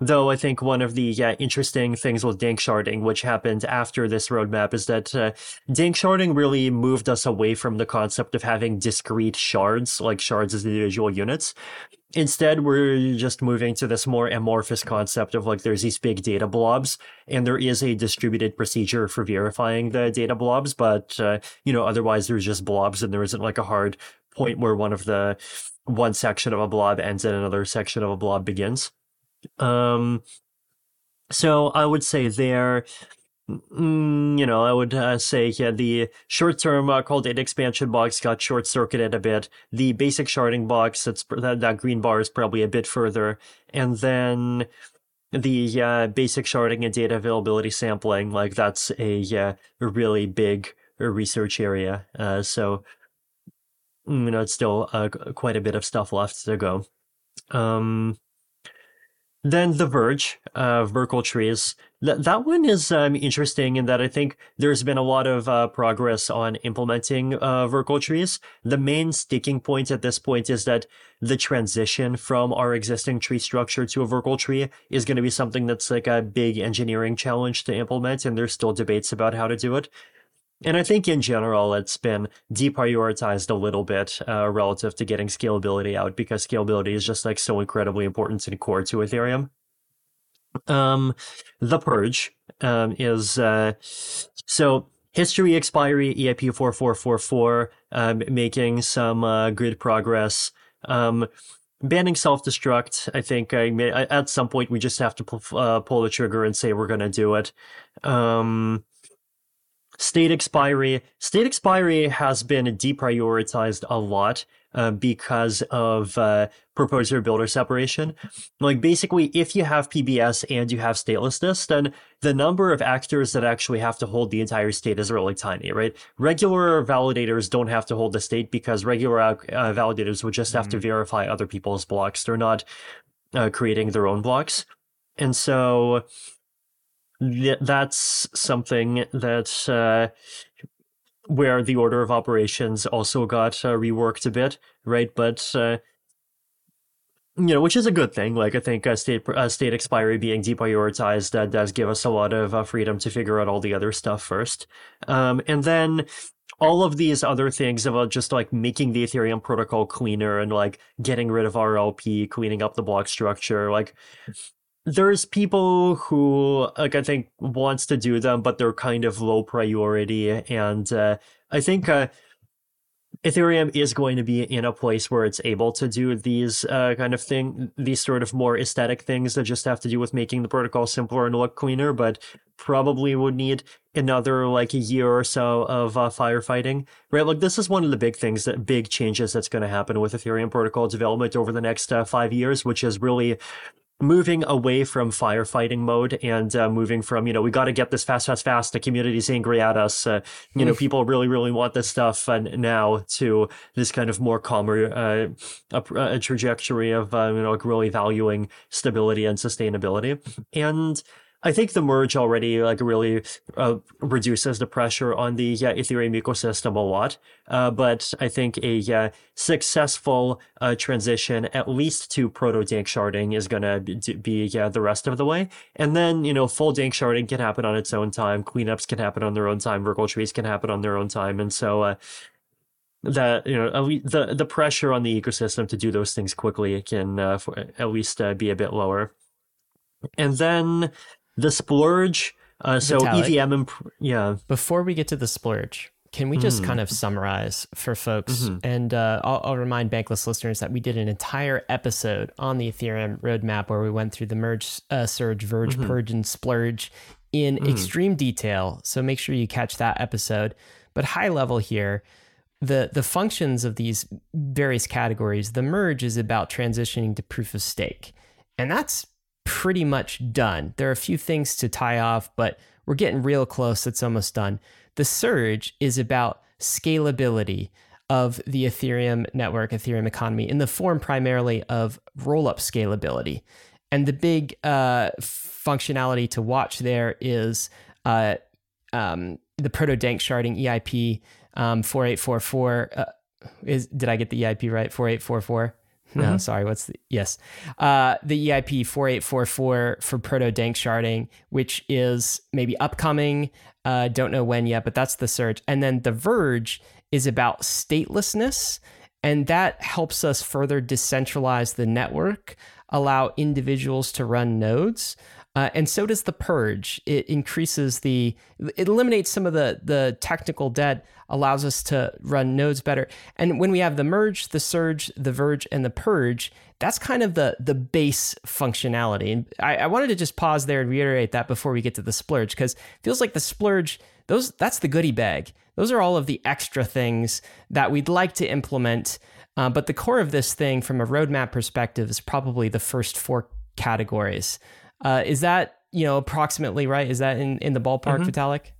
A: Though I think one of the interesting things with danksharding, which happened after this roadmap, is that uh, danksharding really moved us away from the concept of having discrete shards, like shards as individual units. Instead, we're just moving to this more amorphous concept of like there's these big data blobs, and there is a distributed procedure for verifying the data blobs, but uh, you know otherwise there's just blobs, and there isn't like a hard point where one of the one section of a blob ends and another section of a blob begins. Um, so I would say there, mm, you know, I would uh, say yeah, the short-term uh, call data expansion box got short-circuited a bit. The basic sharding box, that's that, that green bar is probably a bit further, and then the uh, basic sharding and data availability sampling, like that's a, uh, really big research area. Uh, so mm, you know, it's still uh, quite a bit of stuff left to go. Um, then The Verge, uh, Verkle Trees. Th- that one is um, interesting in that I think there's been a lot of uh, progress on implementing uh, Verkle Trees. The main sticking point at this point is that the transition from our existing tree structure to a Verkle tree is going to be something that's like a big engineering challenge to implement, and there's still debates about how to do it. And I think in general, it's been deprioritized a little bit uh, relative to getting scalability out because scalability is just like so incredibly important and core to Ethereum. Um, the Purge um, is uh, so history expiry EIP 4444, um, making some uh, good progress. Um, banning self destruct, I think I may, at some point we just have to pull, uh, pull the trigger and say we're going to do it. Um, State expiry. State expiry has been deprioritized a lot uh, because of uh, proposer builder separation. Like basically, if you have PBS and you have statelessness, then the number of actors that actually have to hold the entire state is really tiny, right? Regular validators don't have to hold the state because regular uh, validators would just have mm-hmm. to verify other people's blocks. They're not uh, creating their own blocks. And so th- that's something that uh, where the order of operations also got uh, reworked a bit, right? But uh, you know, which is a good thing. Like I think uh, state uh, state expiry being deprioritized that does give us a lot of uh, freedom to figure out all the other stuff first, um, and then all of these other things about just like making the Ethereum protocol cleaner and like getting rid of RLP, cleaning up the block structure, like there's people who like I think wants to do them, but they're kind of low priority, and uh, I think uh, Ethereum is going to be in a place where it's able to do these uh, kind of thing, these sort of more aesthetic things that just have to do with making the protocol simpler and look cleaner, but probably would need another like a year or so of uh, firefighting, right? Like this is one of the big things that big changes that's going to happen with Ethereum protocol development over the next uh, five years, which is really moving away from firefighting mode and uh, moving from you know we got to get this fast fast fast. The community's angry at us. Uh, you know people really really want this stuff and now to this kind of more calmer uh, a, a, trajectory of uh, you know like really valuing stability and sustainability. And I think the merge already like really uh, reduces the pressure on the uh, Ethereum ecosystem a lot. Uh, but I think a successful uh, transition, at least to proto danksharding, is gonna be the rest of the way. And then you know, full danksharding can happen on its own time. Cleanups can happen on their own time. Verkle trees can happen on their own time. And so uh, that you know least, the the pressure on the ecosystem to do those things quickly can uh, for, at least uh, be a bit lower. And then the splurge. Uh, so Vitalik, EVM, imp- yeah.
B: Before we get to the splurge, can we just mm. kind of summarize for folks? Mm-hmm. And uh, I'll, I'll, remind Bankless listeners that we did an entire episode on the Ethereum roadmap where we went through the merge, uh, surge, verge, mm-hmm. purge, and splurge in mm. extreme detail. So make sure you catch that episode. But high level here, the the functions of these various categories. The merge is about transitioning to proof of stake, and that's pretty much done. There are a few things to tie off, but we're getting real close. It's almost done. The surge is about scalability of the Ethereum network, Ethereum economy, in the form primarily of roll up scalability. And the big uh, functionality to watch there is uh, um, the Proto Danksharding EIP um, 4844. Uh, is did I get the EIP right? 4844. No, mm-hmm. sorry. What's the yes? Uh, the EIP 4844 for proto danksharding, which is maybe upcoming. Uh, don't know when yet, but that's the surge. And then the Verge is about statelessness, and that helps us further decentralize the network, allow individuals to run nodes. Uh, and so does the purge. It increases the, it eliminates some of the the technical debt, allows us to run nodes better. And when we have the merge, the surge, the verge, and the purge, that's kind of the the base functionality. And I, I wanted to just pause there and reiterate that before we get to the splurge, because feels like the splurge, those that's the goodie bag. Those are all of the extra things that we'd like to implement. Uh, but the core of this thing, from a roadmap perspective, is probably the first four categories. Uh, is that you know approximately right? Is that in in the ballpark, mm-hmm. Vitalik?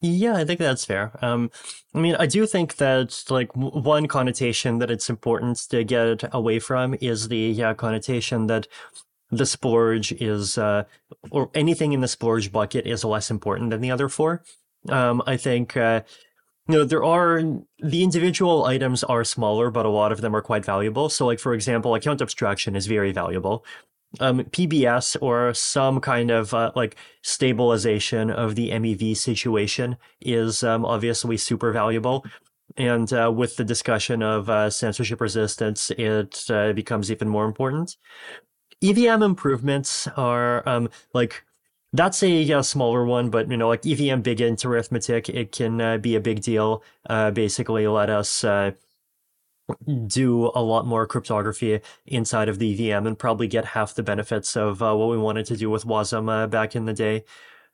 A: Yeah, I think that's fair. Um, I mean, I do think that like w- one connotation that it's important to get away from is the yeah, connotation that the splurge is, uh, or anything in the splurge bucket is less important than the other four. Um, I think, uh, you know, there are the individual items are smaller, but a lot of them are quite valuable. So, like for example, account abstraction is very valuable um, PBS or some kind of uh, like stabilization of the MEV situation is um, obviously super valuable. And uh, with the discussion of uh, censorship resistance, it uh, becomes even more important. EVM improvements are um, like that's a, a, smaller one, but you know, like EVM big int arithmetic, it can uh, be a big deal. Uh, basically, let us do a lot more cryptography inside of the VM and probably get half the benefits of uh, what we wanted to do with WASM uh, back in the day.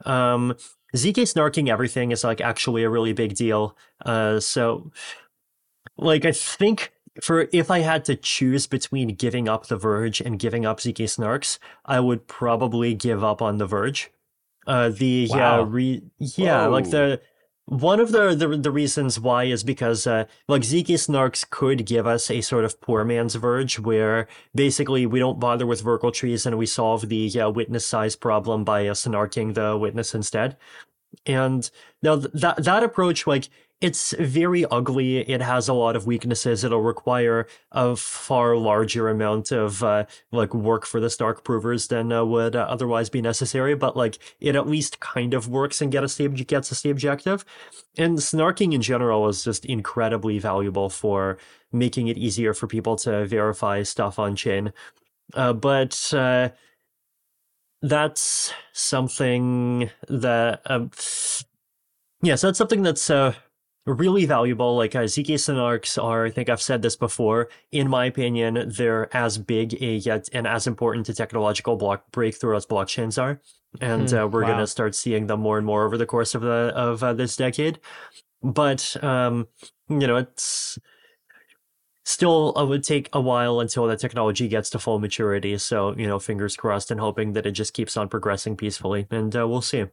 A: Um, ZK snarking everything is like actually a really big deal. Uh, so, like, I think for if I had to choose between giving up the Verge and giving up ZK snarks, I would probably give up on the Verge. Uh, the wow. yeah, re- yeah, Whoa. like the one of the, the, the reasons why is because uh, like ZK snarks could give us a sort of poor man's verge where basically we don't bother with Verkle trees and we solve the uh, witness size problem by uh, snarking the witness instead. And now th- that that approach, like it's very ugly. It has a lot of weaknesses. It'll require a far larger amount of uh, like work for the Snark provers than uh, would uh, otherwise be necessary. But like it at least kind of works and us the gets us the objective. And snarking in general is just incredibly valuable for making it easier for people to verify stuff on chain. Uh, but uh, that's something that um, yes, that's something that's uh, really valuable. Like uh, ZK snarks are, I think I've said this before. In my opinion, they're as big a yet and as important to technological block breakthrough as blockchains are, and mm, uh, we're wow. gonna start seeing them more and more over the course of the of uh, this decade. But um, you know, it's still it would take a while until the technology gets to full maturity. So you know, fingers crossed and hoping that it just keeps on progressing peacefully, and uh, we'll see.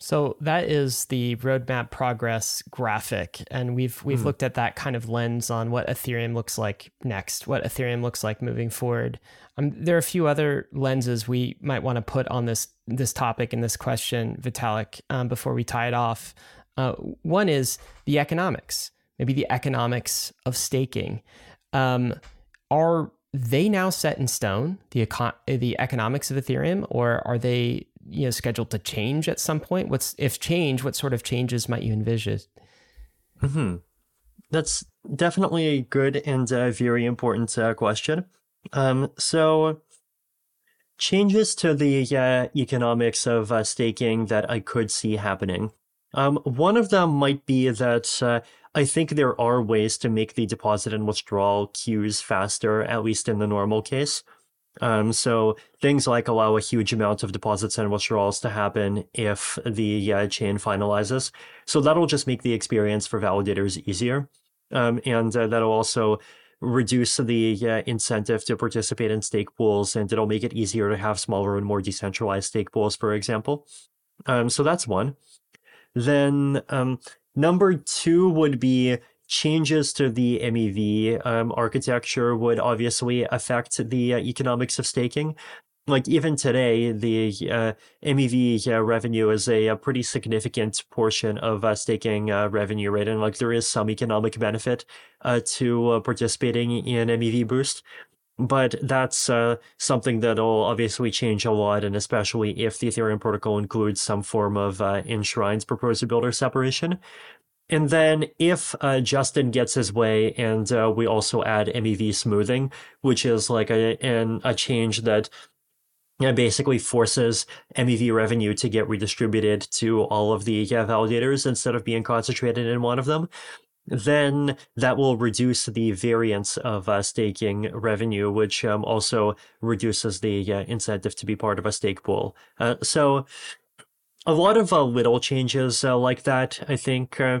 B: So that is the roadmap progress graphic, and we've we've mm. looked at that kind of lens on what Ethereum looks like next, what Ethereum looks like moving forward. Um, there are a few other lenses we might want to put on this this topic and this question, Vitalik, um, before we tie it off. Uh, one is the economics, maybe the economics of staking. Um, are they now set in stone the econ- the economics of Ethereum, or are they you know scheduled to change at some point? What's if change? What sort of changes might you envision?
A: Hmm. That's definitely a good and very important uh, question. Um, so changes to the uh, economics of uh, staking that I could see happening. Um, one of them might be that uh, I think there are ways to make the deposit and withdrawal queues faster, at least in the normal case. Um, so things like allow a huge amount of deposits and withdrawals to happen if the uh, chain finalizes. So that'll just make the experience for validators easier. Um, and uh, that'll also reduce the uh, incentive to participate in stake pools, and it'll make it easier to have smaller and more decentralized stake pools, for example. Um, so that's one. Then um, number two would be changes to the MEV um, architecture would obviously affect the uh, economics of staking. Like even today, the uh, MEV uh, revenue is a, a, pretty significant portion of uh, staking uh, revenue, right? And like there is some economic benefit uh, to participating in MEV Boost but that's uh, something that'll obviously change a lot, and especially if the Ethereum protocol includes some form of uh, enshrines proposer builder separation. And then if uh, Justin gets his way, and uh, we also add MEV smoothing, which is like a an, a change that you know, basically forces MEV revenue to get redistributed to all of the validators instead of being concentrated in one of them then that will reduce the variance of uh, staking revenue, which um, also reduces the uh, incentive to be part of a stake pool. Uh, so, a lot of uh, little changes uh, like that, I think, uh,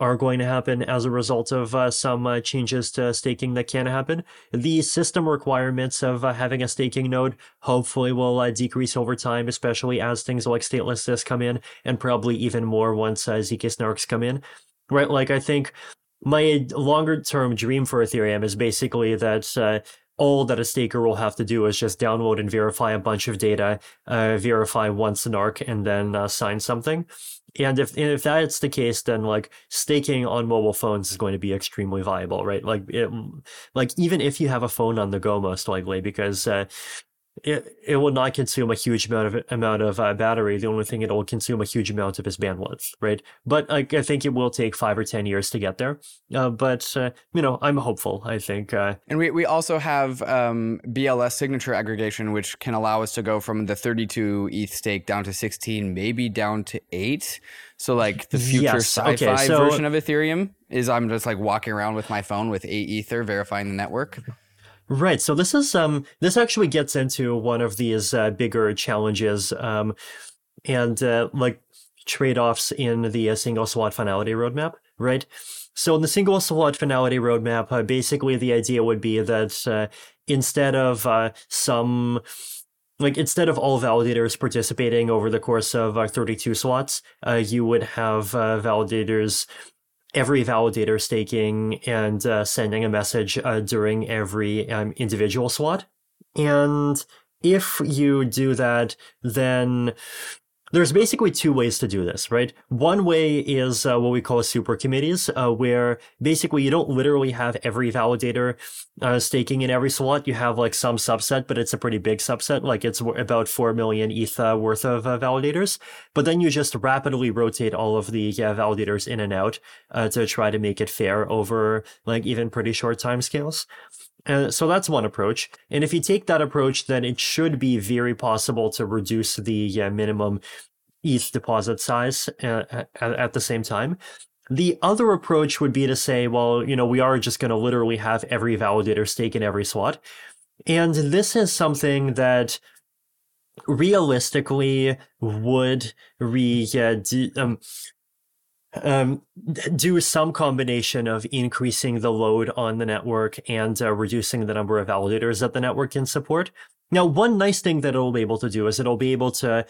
A: are going to happen as a result of some changes to staking that can happen. The system requirements of having a staking node hopefully will decrease over time, especially as things like statelessness come in, and probably even more once ZK snarks come in right? Like I think my longer term dream for Ethereum is basically that uh, all that a staker will have to do is just download and verify a bunch of data, uh, verify an arc, and then uh, sign something. And if and if that's the case, then like staking on mobile phones is going to be extremely viable, right? Like it, like even if you have a phone on the go, most likely, because uh, it it will not consume a huge amount of amount of uh, battery. The only thing it will consume a huge amount of is bandwidth, right? But like, I think it will take five or ten years to get there. Uh, but uh, you know, I'm hopeful. I think. Uh,
C: and we we also have um, BLS signature aggregation, which can allow us to go from the 32 ETH stake down to 16, maybe down to eight. So like the future yes. sci-fi okay, so, version of Ethereum is I'm just like walking around with my phone with eight ether verifying the network.
A: Right. So this is um this actually gets into one of these uh, bigger challenges um and uh, like trade-offs in the uh, single slot finality roadmap, right? So in the single slot finality roadmap, uh, basically the idea would be that uh, instead of uh, some like instead of all validators participating over the course of uh, 32 slots, uh, you would have validators every validator staking and uh, sending a message uh, during every um, individual slot. And if you do that, then there's basically two ways to do this, right? One way is uh, what we call super committees, uh, where basically you don't literally have every validator uh, staking in every slot. You have like some subset, but it's a pretty big subset. Like it's about 4 million ETH uh, worth of uh, validators. But then you just rapidly rotate all of the validators in and out uh, to try to make it fair over like even pretty short time scales. Uh, so that's one approach. And if you take that approach, then it should be very possible to reduce the uh, minimum ETH deposit size uh, at, at the same time. The other approach would be to say, well, you know, we are just going to literally have every validator stake in every slot. And this is something that realistically would re uh, um, um, do some combination of increasing the load on the network and uh, reducing the number of validators that the network can support. Now, one nice thing that it'll be able to do is it'll be able to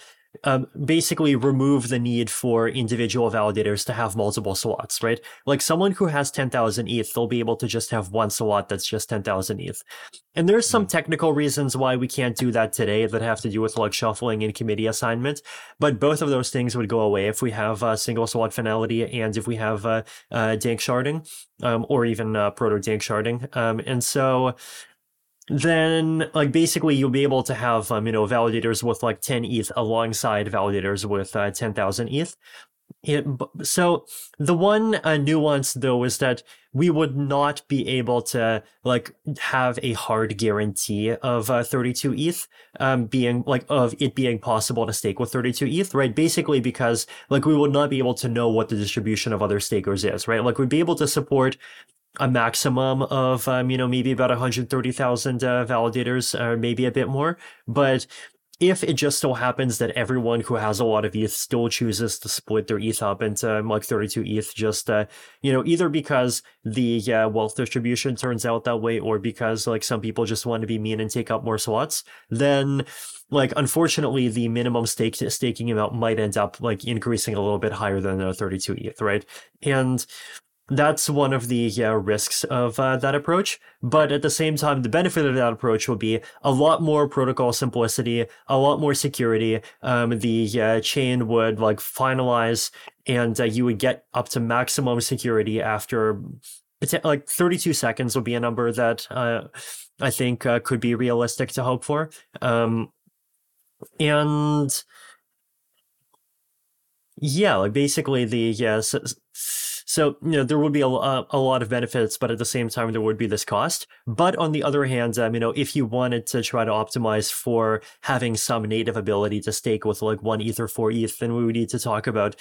A: um, basically remove the need for individual validators to have multiple slots, right? Like someone who has 10,000 ETH, they'll be able to just have one slot that's just 10,000 ETH. And there's some mm. technical reasons why we can't do that today that have to do with like shuffling and committee assignment. But both of those things would go away if we have uh, single slot finality and if we have uh, uh, danksharding um, or even uh, proto danksharding. Um, and so then like basically you'll be able to have um, you know validators with like 10 ETH alongside validators with uh, 10,000 ETH. It, so the one uh, nuance though is that we would not be able to like have a hard guarantee of uh, 32 ETH um, being like of it being possible to stake with 32 ETH, right? Basically because like we would not be able to know what the distribution of other stakers is, right? Like we'd be able to support a maximum of um, you know maybe about 130,000 uh, validators or maybe a bit more but if it just so happens that everyone who has a lot of ETH still chooses to split their ETH up into um, like 32 ETH, just uh, you know, either because the uh, wealth distribution turns out that way, or because like some people just want to be mean and take up more slots, then like unfortunately the minimum stake staking amount might end up like increasing a little bit higher than the 32 ETH, right? And that's one of the yeah, risks of uh, that approach. But at the same time, the benefit of that approach will be a lot more protocol simplicity, a lot more security. Um, the uh, chain would like finalize, and uh, you would get up to maximum security after like 32 seconds would be a number that uh, I think uh, could be realistic to hope for. Um, and yeah, like basically the yeah. So, so, you know, there would be a, a lot of benefits, but at the same time, there would be this cost. But on the other hand, um, you know, if you wanted to try to optimize for having some native ability to stake with like one Ether for ETH, then we would need to talk about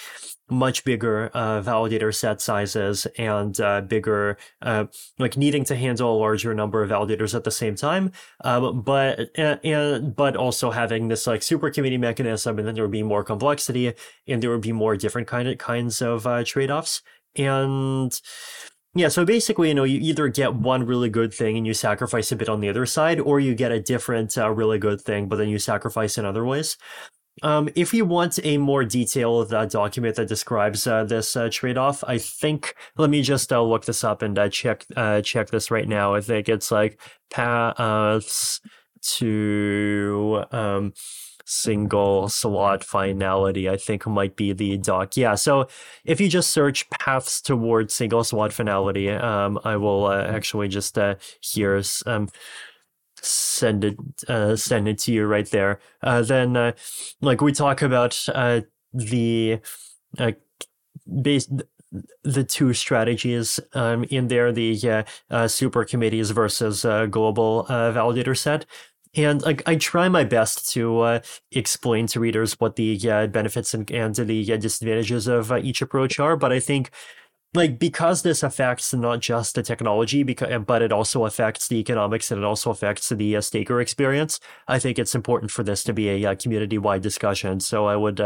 A: much bigger uh, validator set sizes and uh, bigger, uh, like needing to handle a larger number of validators at the same time. Um, but and, and but also having this like super committee mechanism, and then there would be more complexity, and there would be more different kind of kinds of uh, trade offs. And yeah, so basically, you know, you either get one really good thing and you sacrifice a bit on the other side, or you get a different uh, really good thing, but then you sacrifice in other ways. Um, if you want a more detailed uh, document that describes uh, this uh, trade-off, I think let me just uh, look this up and uh, check uh, check this right now. I think it's like paths to um, single slot finality, I think might be the doc. Yeah, so if you just search paths towards single slot finality, um, I will uh, actually just uh, here um, send it uh, send it to you right there. Uh, then, uh, like we talk about uh, the uh, base the two strategies um, in there the uh, uh, super committees versus uh, global uh, validator set and like I try my best to uh, explain to readers what the uh, benefits and, and the uh, disadvantages of uh, each approach are, but I think like because this affects not just the technology because but it also affects the economics and it also affects the uh, staker experience i think it's important for this to be a, uh, community-wide discussion. So i would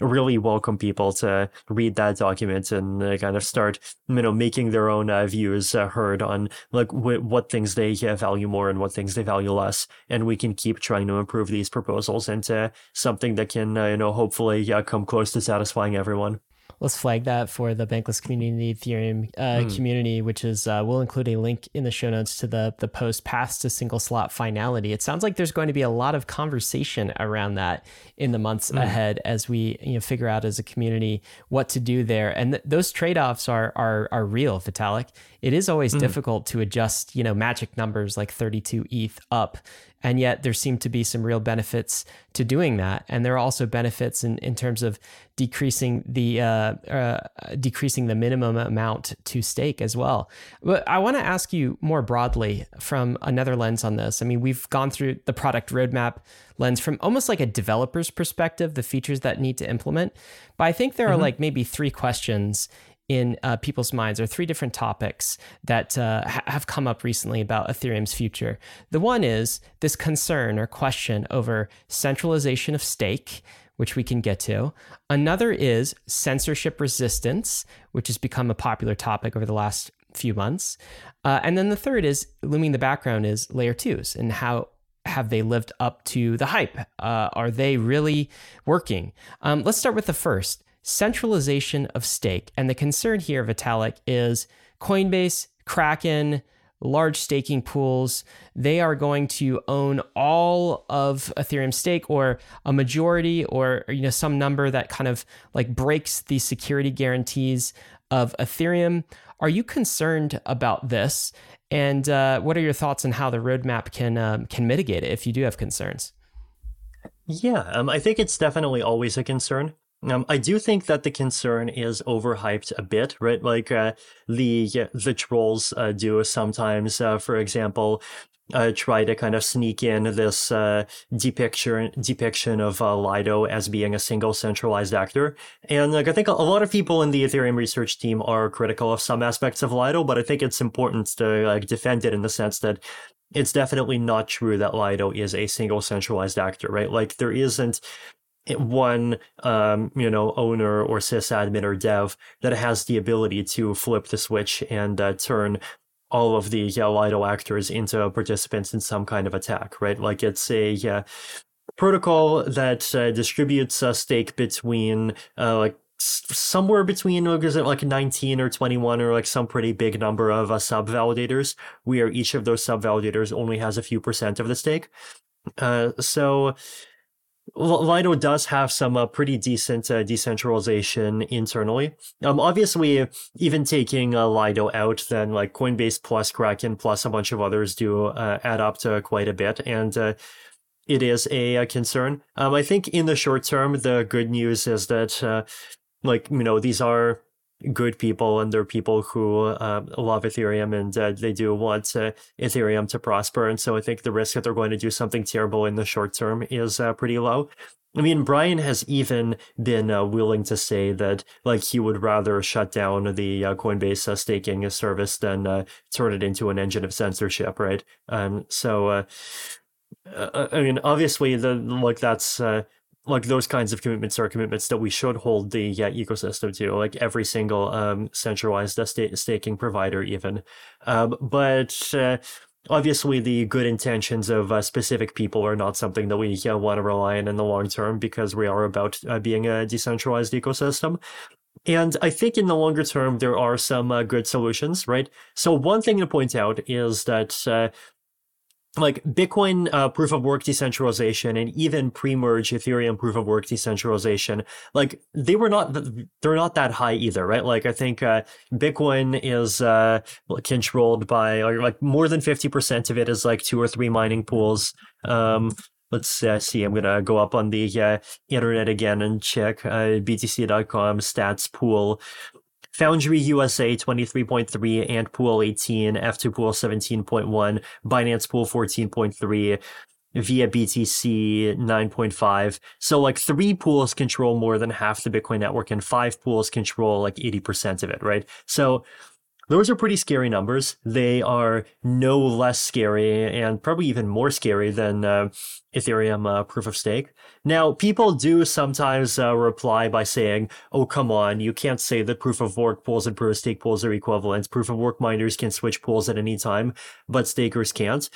A: really welcome people to read that document and uh, kind of start, you know, making their own uh, views uh, heard on like wh- what things they value more and what things they value less, and we can keep trying to improve these proposals into something that can, uh, you know, hopefully come close to satisfying everyone
B: let's flag that for the bankless community ethereum uh, mm. community which is uh, we'll include a link in the show notes to the the post paths to single slot finality it sounds like there's going to be a lot of conversation around that in the months mm. ahead as we you know figure out as a community what to do there and th- those trade-offs are are are real vitalik it is always mm. difficult to adjust you know magic numbers like 32 eth up and yet there seem to be some real benefits to doing that. And there are also benefits in, in terms of decreasing the uh, uh, decreasing the minimum amount to stake as well. But I want to ask you more broadly from another lens on this. I mean, we've gone through the product roadmap lens from almost like a developer's perspective, the features that need to implement. But I think there mm-hmm. are like maybe three questions in uh, people's minds are three different topics that uh, ha- have come up recently about Ethereum's future. The one is this concern or question over centralization of stake, which we can get to. Another is censorship resistance, which has become a popular topic over the last few months. Uh, and then the third is looming in the background is layer twos and how have they lived up to the hype? Uh, are they really working? Um, let's start with the first centralization of stake. And the concern here, Vitalik, is Coinbase, Kraken, large staking pools, they are going to own all of Ethereum stake or a majority or you know some number that kind of like breaks the security guarantees of Ethereum. Are you concerned about this? And uh, what are your thoughts on how the roadmap can um, can mitigate it if you do have concerns?
A: Yeah, um, I think it's definitely always a concern. Um, I do think that the concern is overhyped a bit, right? Like uh, the the trolls uh, do sometimes, uh, for example, uh, try to kind of sneak in this uh, depiction depiction of uh, Lido as being a single centralized actor, and like I think a lot of people in the Ethereum research team are critical of some aspects of Lido, but I think it's important to like defend it in the sense that it's definitely not true that Lido is a single centralized actor, right? Like there isn't one um, you know owner or sysadmin or dev that has the ability to flip the switch and uh, turn all of the uh, Lido actors into participants in some kind of attack, right? Like it's a uh, protocol that uh, distributes a stake between uh, like somewhere between is it like 19 or 21 or like some pretty big number of uh, sub validators where each of those sub validators only has a few percent of the stake uh, so Lido does have some uh, pretty decent uh, decentralization internally. Um, obviously, even taking uh, Lido out, then like Coinbase plus Kraken plus a bunch of others do uh, add up to quite a bit, and uh, it is a, a concern. Um, I think in the short term, the good news is that uh, like you know these are good people and they're people who uh, love Ethereum and uh, they do want uh, Ethereum to prosper. And so I think the risk that they're going to do something terrible in the short term is uh, pretty low. I mean, Brian has even been uh, willing to say that like he would rather shut down the uh, Coinbase staking service than turn it into an engine of censorship, right? Um, so. I mean, obviously, the like that's like those kinds of commitments are commitments that we should hold the yeah, ecosystem to, like every single um, centralized uh, st- staking provider, even. Um, but uh, obviously, the good intentions of uh, specific people are not something that we uh, want to rely on in the long term because we are about uh, being a decentralized ecosystem. And I think in the longer term, there are some uh, good solutions, right? So, one thing to point out is that like Bitcoin uh, proof of work decentralization and even pre-merge Ethereum proof of work decentralization, like they were not, they're not that high either, right? Like I think uh, Bitcoin is uh, controlled by like more than 50% of it is like two or three mining pools. Um, let's uh, see, I'm going to go up on the uh, internet again and check uh, BTC.com stats pool. Foundry USA 23.3, Ant Pool 18, F2 Pool 17.1, Binance Pool 14.3, ViaBTC 9.5. So like three pools control more than half the Bitcoin network and five pools control like 80% of it, right? So those are pretty scary numbers. They are no less scary and probably even more scary than uh, Ethereum uh, proof of stake. Now, people do sometimes uh, reply by saying, oh, come on, you can't say that proof of work pools and proof of stake pools are equivalent. Proof of work miners can switch pools at any time, but stakers can't.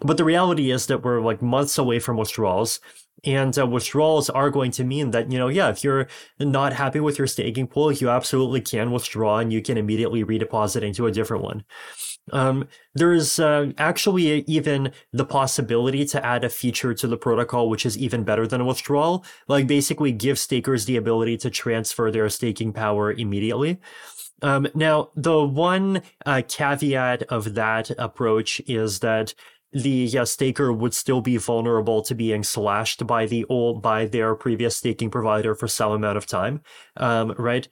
A: But the reality is that we're like months away from withdrawals. And uh, withdrawals are going to mean that, you know, yeah, if you're not happy with your staking pool, you absolutely can withdraw and you can immediately redeposit into a different one. Um, there's uh, actually even the possibility to add a feature to the protocol which is even better than a withdrawal, like basically give stakers the ability to transfer their staking power immediately. Um, now, the one uh, caveat of that approach is that the uh, staker would still be vulnerable to being slashed by the old by their previous staking provider for some amount of time, um, right?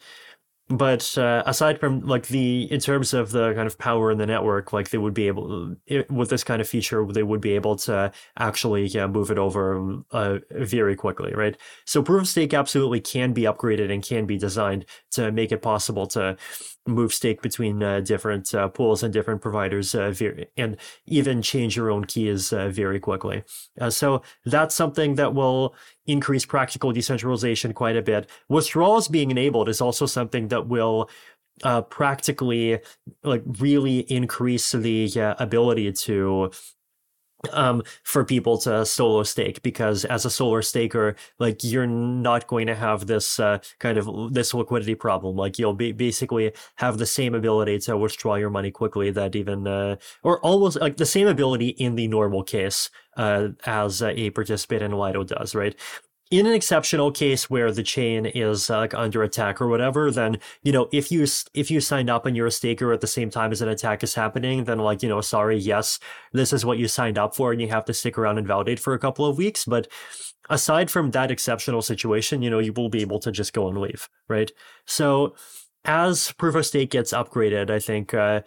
A: but uh, aside from like the in terms of the kind of power in the network like they would be able it, with this kind of feature they would be able to actually yeah, move it over uh, very quickly right so proof of stake absolutely can be upgraded and can be designed to make it possible to move stake between uh, different uh, pools and different providers uh, very, and even change your own keys uh, very quickly so that's something that will increase practical decentralization quite a bit. Withdrawals being enabled is also something that will uh, practically like really increase the uh, ability to um, for people to solo stake because as a solo staker, like you're not going to have this uh, kind of this liquidity problem. Like you'll be basically have the same ability to withdraw your money quickly that even uh, or almost like the same ability in the normal case uh, as a participant in Lido does, right? In an exceptional case where the chain is uh, under attack or whatever, then you know if you if you signed up and you're a staker at the same time as an attack is happening, then like you know sorry, yes, this is what you signed up for, and you have to stick around and validate for a couple of weeks. But aside from that exceptional situation, you know you will be able to just go and leave, right? So as proof of stake gets upgraded, I think. Uh,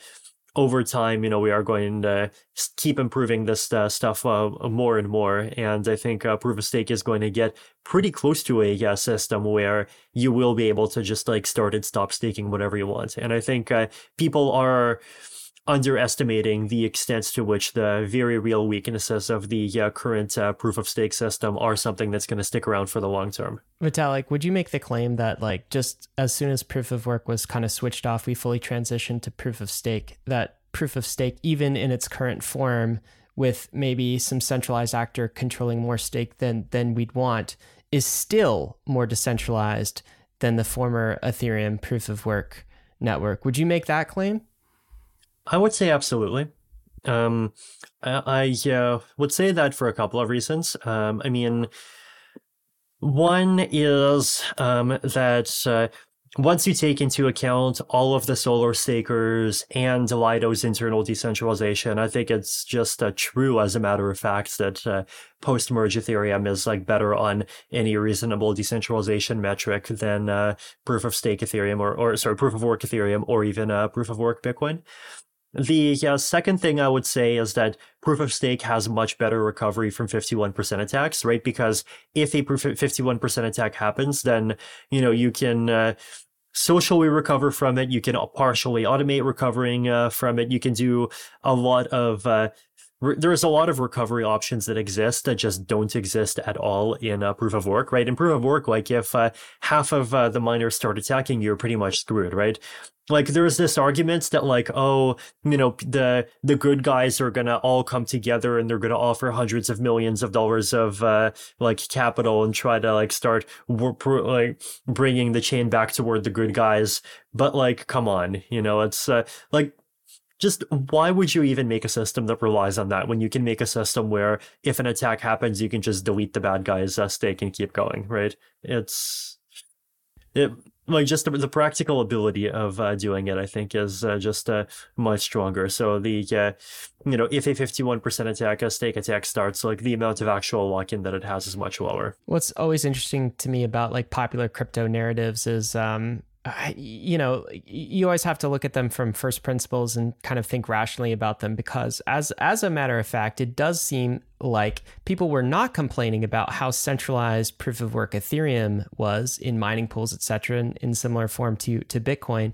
A: over time, you know, we are going to keep improving this uh, stuff uh, more and more. And I think uh, proof of stake is going to get pretty close to a uh, system where you will be able to just like start and stop staking whatever you want. And I think uh, people are underestimating the extent to which the very real weaknesses of the uh, current uh, proof of stake system are something that's going to stick around for the long term.
B: Vitalik, would you make the claim that like just as soon as proof of work was kind of switched off, we fully transitioned to proof of stake? That proof of stake, even in its current form, with maybe some centralized actor controlling more stake than than we'd want, is still more decentralized than the former Ethereum proof of work network. Would you make that claim?
A: I would say absolutely. Um, I, I uh, would say that for a couple of reasons. Um, I mean, one is um, that uh, once you take into account all of the solo stakers and Lido's internal decentralization, I think it's just uh, true as a matter of fact that uh, post-merge Ethereum is like better on any reasonable decentralization metric than uh, proof of stake Ethereum or, or sorry, proof of work Ethereum or even uh, proof of work Bitcoin. The uh, second thing I would say is that proof of stake has much better recovery from 51% attacks, right? Because if a 51% attack happens, then, you know, you can, uh, socially recover from it. You can partially automate recovering uh, from it. You can do a lot of uh, re- there's a lot of recovery options that exist that just don't exist at all in uh, proof of work, right? In proof of work, like if uh, half of uh, the miners start attacking, you're pretty much screwed, right? Like there's this argument that like oh you know the the good guys are gonna all come together and they're gonna offer hundreds of millions of dollars of uh like capital and try to like start like bringing the chain back toward the good guys. But like come on you know it's uh, like just why would you even make a system that relies on that when you can make a system where if an attack happens you can just delete the bad guy's uh, stake and keep going right? It's it like just the, the practical ability of uh, doing it, I think, is uh, just uh, much stronger. So the uh, you know if a fifty one percent attack, a stake attack starts, like the amount of actual lock in that it has is much lower.
B: What's always interesting to me about like popular crypto narratives is um, you know you always have to look at them from first principles and kind of think rationally about them because as as a matter of fact it does seem like people were not complaining about how centralized proof of work ethereum was in mining pools etc in, in similar form to to bitcoin.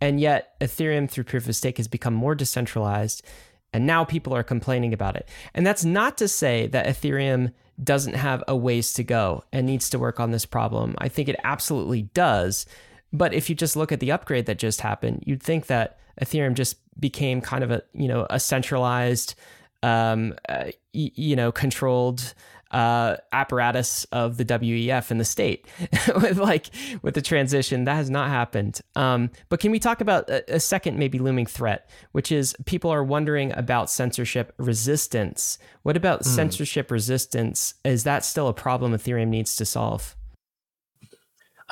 B: And yet ethereum through proof of stake has become more decentralized and now people are complaining about it. And that's not to say that ethereum doesn't have a ways to go and needs to work on this problem. I think it absolutely does but if you just look at the upgrade that just happened, you'd think that Ethereum just became kind of a you know a centralized, um, uh, y- you know, controlled uh, apparatus of the WEF and the state. (laughs) with like with the transition, that has not happened. Um, but can we talk about a, a, second maybe looming threat, which is people are wondering about censorship resistance. What about mm. censorship resistance? Is that still a problem Ethereum needs to solve?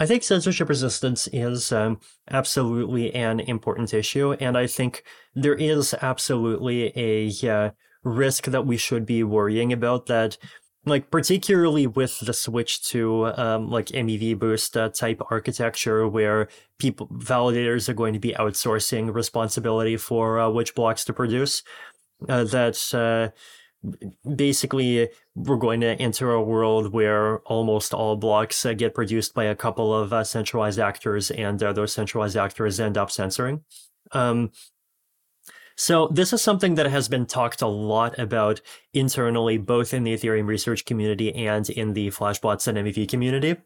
A: I think censorship resistance is um, absolutely an important issue, and I think there is absolutely a uh, risk that we should be worrying about that like particularly with the switch to um, like MEV boost uh, type architecture where people validators are going to be outsourcing responsibility for uh, which blocks to produce uh, that uh, basically we're going to enter a world where almost all blocks uh, get produced by a couple of uh, centralized actors and uh, those centralized actors end up censoring. Um, so this is something that has been talked a lot about internally both in the ethereum research community and in the flashbots and mev community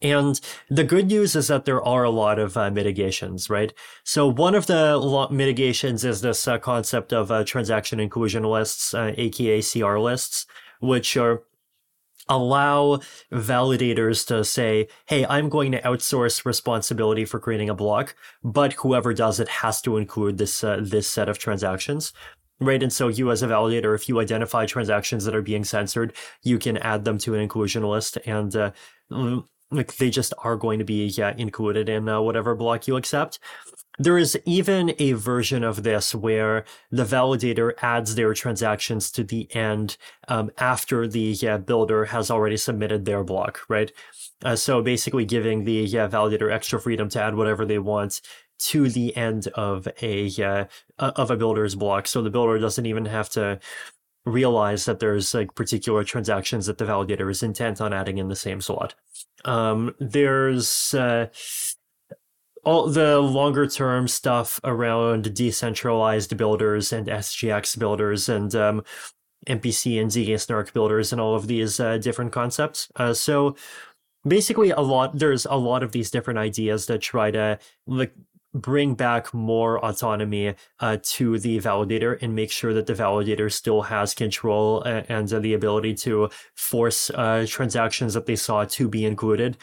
A: and the good news is that there are a lot of uh, mitigations, right? So one of the mitigations is this uh, concept of uh, transaction inclusion lists, aka uh, CR lists, which are allow validators to say, hey, I'm going to outsource responsibility for creating a block, but whoever does it has to include this uh, this set of transactions. Right. And so you as a validator, if you identify transactions that are being censored, you can add them to an inclusion list and uh, like they just are going to be yeah, included in uh, whatever block you accept. There is even a version of this where the validator adds their transactions to the end um, after the yeah, builder has already submitted their block, right? Uh, so basically giving the yeah, validator extra freedom to add whatever they want to the end of a uh, of a builder's block, so the builder doesn't even have to realize that there's like particular transactions that the validator is intent on adding in the same slot. Um, there's uh, all the longer term stuff around decentralized builders and SGX builders and um, MPC and Zk Snark builders and all of these uh, different concepts. Uh, so basically, a lot there's a lot of these different ideas that try to like bring back more autonomy uh, to the validator and make sure that the validator still has control and, and the ability to force uh, transactions that they saw to be included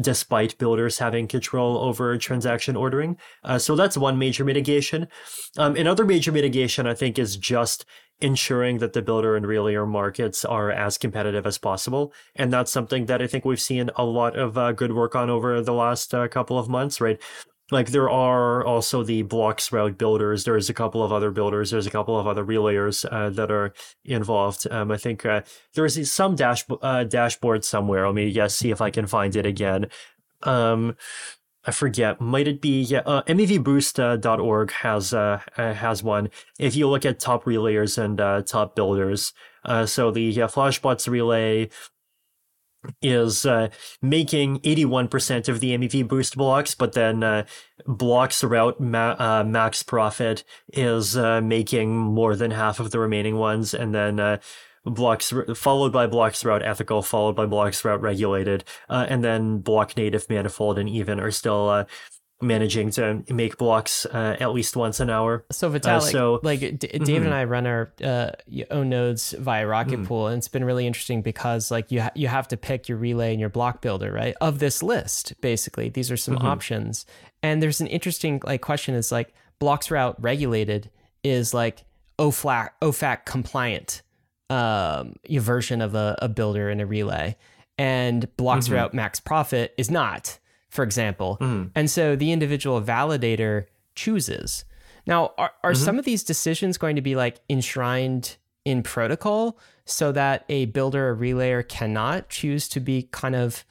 A: despite builders having control over transaction ordering. Uh, so that's one major mitigation. Um, another major mitigation, I think, is just ensuring that the builder and relayer markets are as competitive as possible. And that's something that I think we've seen a lot of uh, good work on over the last uh, couple of months, right? Like there are also the Bloxroute builders. There's a couple of other builders. There's a couple of other relayers uh, that are involved. Um, I think uh, there's some dash uh, dashboard somewhere. Let me yes, see if I can find it again. Um, I forget. Might it be yeah? Uh, MEVBoost.org has uh, uh, has one. If you look at top relayers and uh, top builders, uh, so the uh, Flashbots relay is uh, making 81% of the MEV boost blocks, but then uh, Bloxroute ma- uh, max profit is uh, making more than half of the remaining ones, and then uh, blocks followed by Bloxroute ethical, followed by Bloxroute regulated, uh, and then Blocknative manifold and Eden are still managing to make blocks uh, at least once an hour.
B: So Vitalik, uh, so, like D- David mm-hmm. and I run our uh, own nodes via Rocket mm. Pool, and it's been really interesting because like you ha- you have to pick your relay and your block builder right of this list. Basically, these are some mm-hmm. options, and there's an interesting like question is like Bloxroute regulated is like OFAC OFAC compliant um, version of a, a builder and a relay, and Blocks mm-hmm. Route Max Profit is not for example. Mm. And so the individual validator chooses. Now, are, are mm-hmm. some of these decisions going to be like enshrined in protocol so that a builder or relayer cannot choose to be kind of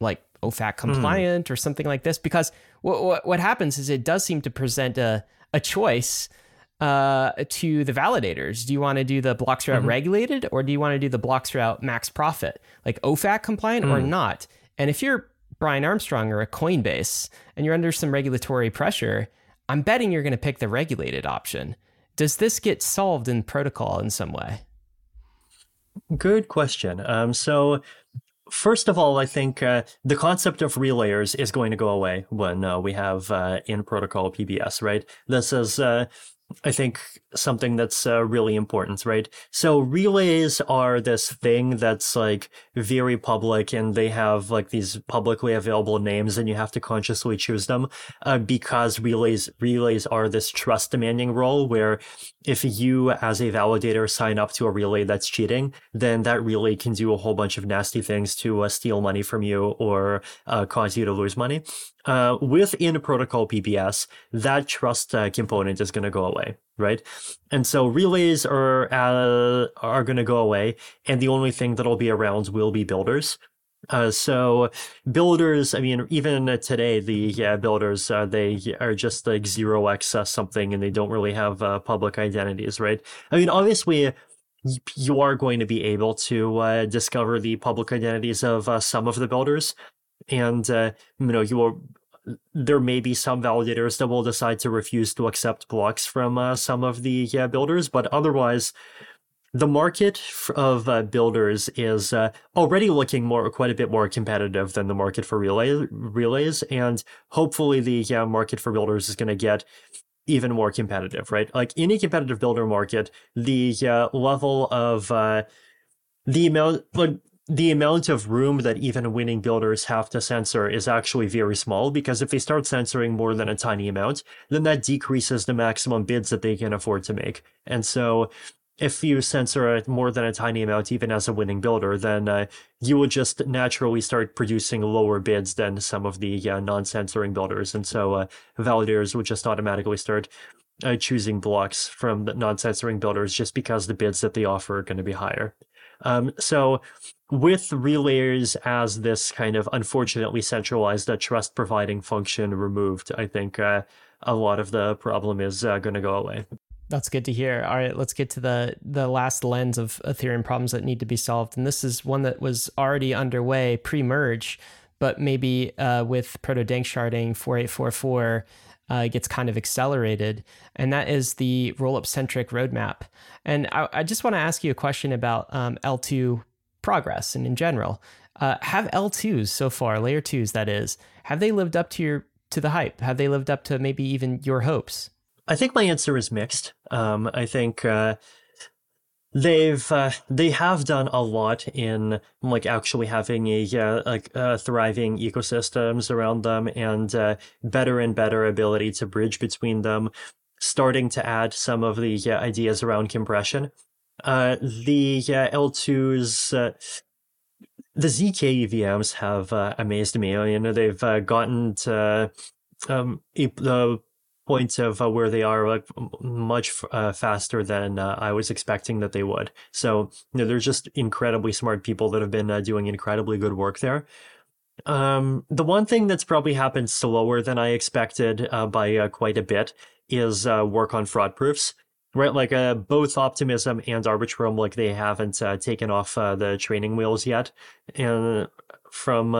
B: like OFAC mm. compliant mm. or something like this? Because what, what, what happens is it does seem to present a, a choice uh, to the validators. Do you want to do the Bloxroute mm-hmm. regulated or do you want to do the Bloxroute max profit, like OFAC compliant mm. or not? And if you're Brian Armstrong or a Coinbase and you're under some regulatory pressure, I'm betting you're going to pick the regulated option. Does this get solved in protocol in some way?
A: Good question. Um, so, first of all, I think uh, the concept of relayers is going to go away when uh, we have uh, in protocol PBS, right? This is uh, I think something that's uh, really important, right? So relays are this thing that's like very public and they have like these publicly available names and you have to consciously choose them uh, because relays relays are this trust demanding role where if you as a validator sign up to a relay that's cheating, then that relay can do a whole bunch of nasty things to uh, steal money from you or uh, cause you to lose money. Uh, within protocol PBS, that trust uh, component is going to go away, right? And so relays are uh, are going to go away, and the only thing that'll be around will be builders. Uh, so builders, I mean, even today, the yeah, builders, uh, they are just like zero access something and they don't really have uh, public identities, right? I mean, obviously, you are going to be able to uh, discover the public identities of uh, some of the builders. And, uh, you know, you will there may be some validators that will decide to refuse to accept blocks from uh, some of the builders, but otherwise, the market of uh, builders is uh, already looking more quite a bit more competitive than the market for relay, relays and hopefully the market for builders is going to get even more competitive right? Like any competitive builder market the level of uh, the amount like the amount of room that even winning builders have to censor is actually very small because if they start censoring more than a tiny amount, then that decreases the maximum bids that they can afford to make. And so if you censor more than a tiny amount, even as a winning builder, then uh, you will just naturally start producing lower bids than some of the uh, non-censoring builders, and so uh, validators would just automatically start uh, choosing blocks from the non-censoring builders just because the bids that they offer are going to be higher. Um, so with relayers as this kind of unfortunately centralized uh, trust providing function removed, I think uh, a lot of the problem is uh, going to go away.
B: That's good to hear. All right, let's get to the the last lens of Ethereum problems that need to be solved, and this is one that was already underway pre-merge. but maybe uh, with proto danksharding 4844 uh, gets kind of accelerated, and that is the rollup centric roadmap. And I, I just want to ask you a question about um, L2 progress and in general. Uh, have L2s so far, layer twos that is, have they lived up to your to the hype? Have they lived up to maybe even your hopes?
A: I think my answer is mixed. Um, I think uh, they've uh, they have done a lot in like actually having a uh, like uh, thriving ecosystems around them and uh, better and better ability to bridge between them starting to add some of the uh, ideas around compression. Uh, the l2s the zk evms have amazed me. You know they've gotten to um, the points of uh, where they are like much uh, faster than uh, I was expecting that they would. So you know, they're just incredibly smart people that have been uh, doing incredibly good work there. Um, the one thing that's probably happened slower than I expected uh, by uh, quite a bit is work on fraud proofs. Right, like both optimism and arbitrum, like they haven't taken off the training wheels yet, and from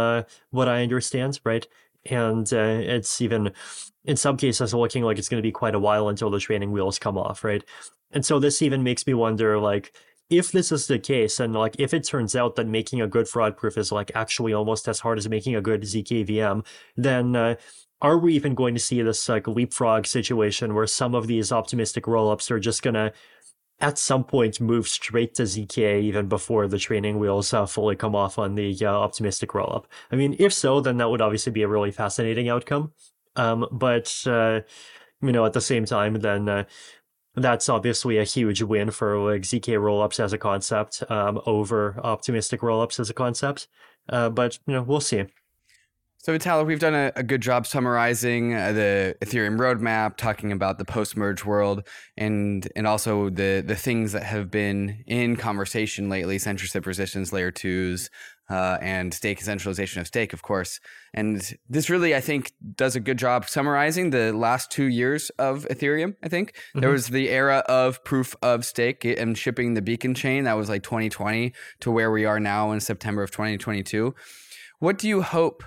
A: what I understand, right, and it's even in some cases looking like it's going to be quite a while until the training wheels come off, right? And so this even makes me wonder, like, if this is the case, and like if it turns out that making a good fraud proof is like actually almost as hard as making a good ZKVM, then uh, are we even going to see this like leapfrog situation where some of these optimistic rollups are just gonna at some point move straight to ZK even before the training wheels uh, fully come off on the uh, optimistic rollup? I mean, if so, then that would obviously be a really fascinating outcome. Um, but uh, you know, at the same time, then uh, that's obviously a huge win for like ZK rollups as a concept um, over optimistic rollups as a concept. Uh, but you know, we'll see.
C: So, Vitalik, we've done a, a good job summarizing uh, the Ethereum roadmap, talking about the post-merge world, and and also the the things that have been in conversation lately: censorship resistance, layer twos, uh, and stake centralization of stake, of course. And this really, I think, does a good job summarizing the last two years of Ethereum. I think mm-hmm. there was the era of proof of stake and shipping the beacon chain that was like 2020 to where we are now in September of 2022. What do you hope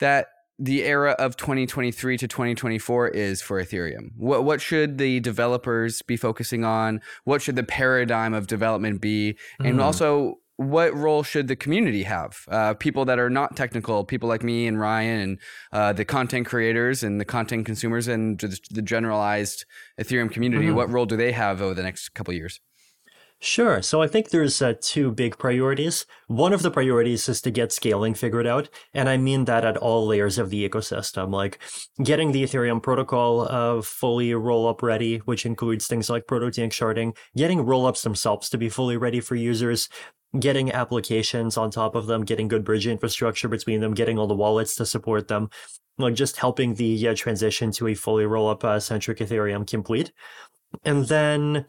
C: that the era of 2023 to 2024 is for Ethereum? What what should the developers be focusing on? What should the paradigm of development be? And mm. also what role should the community have? Uh, people that are not technical, people like me and Ryan, and uh, the content creators and the content consumers and the generalized Ethereum community. Mm-hmm. What role do they have over the next couple years?
A: Sure. So I think there's uh, two big priorities. One of the priorities is to get scaling figured out. And I mean that at all layers of the ecosystem, like getting the Ethereum protocol uh, fully roll up ready, which includes things like proto danksharding, getting roll ups themselves to be fully ready for users, getting applications on top of them, getting good bridge infrastructure between them, getting all the wallets to support them, like just helping the uh, transition to a fully roll up uh, centric Ethereum complete. And then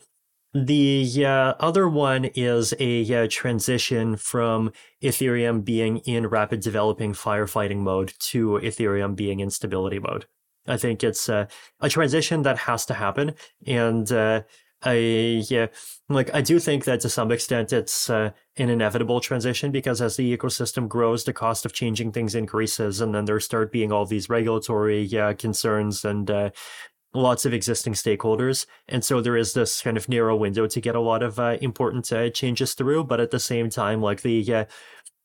A: the uh, other one is a uh, transition from Ethereum being in rapid developing firefighting mode to Ethereum being in stability mode. I think it's uh, a transition that has to happen. And uh, I yeah, like I do think that to some extent it's uh, an inevitable transition because as the ecosystem grows, the cost of changing things increases, and then there start being all these regulatory yeah, concerns and uh, lots of existing stakeholders, and so there is this kind of narrow window to get a lot of uh, important uh, changes through. But at the same time, like the uh,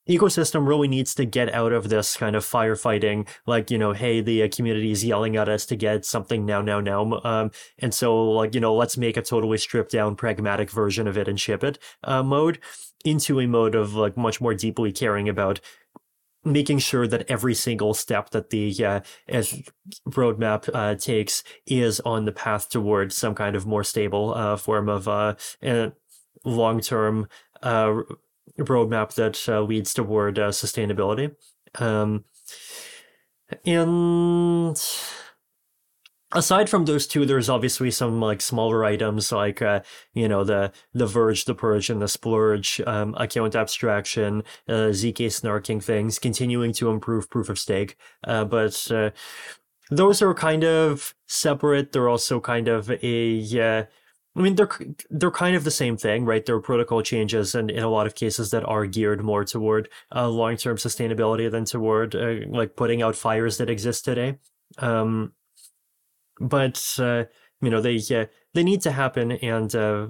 A: ecosystem really needs to get out of this kind of firefighting like you know hey the uh, community is yelling at us to get something now now now um, and so like you know let's make a totally stripped down pragmatic version of it and ship it uh, mode into a mode of like much more deeply caring about making sure that every single step that the uh, roadmap uh, takes is on the path toward some kind of more stable uh, form of uh, long-term uh, roadmap that uh, leads toward sustainability. Um, and aside from those two, there's obviously some like smaller items like uh, you know the the verge, the purge, and the splurge, um, account abstraction, uh, zk snarking things, continuing to improve proof of stake. Uh, but uh, those are kind of separate. They're also kind of a I mean, they're they're kind of the same thing, right? They're protocol changes, and in a lot of cases that are geared more toward uh, long term sustainability than toward uh, like putting out fires that exist today. Um, but uh, you know, they they need to happen, and uh,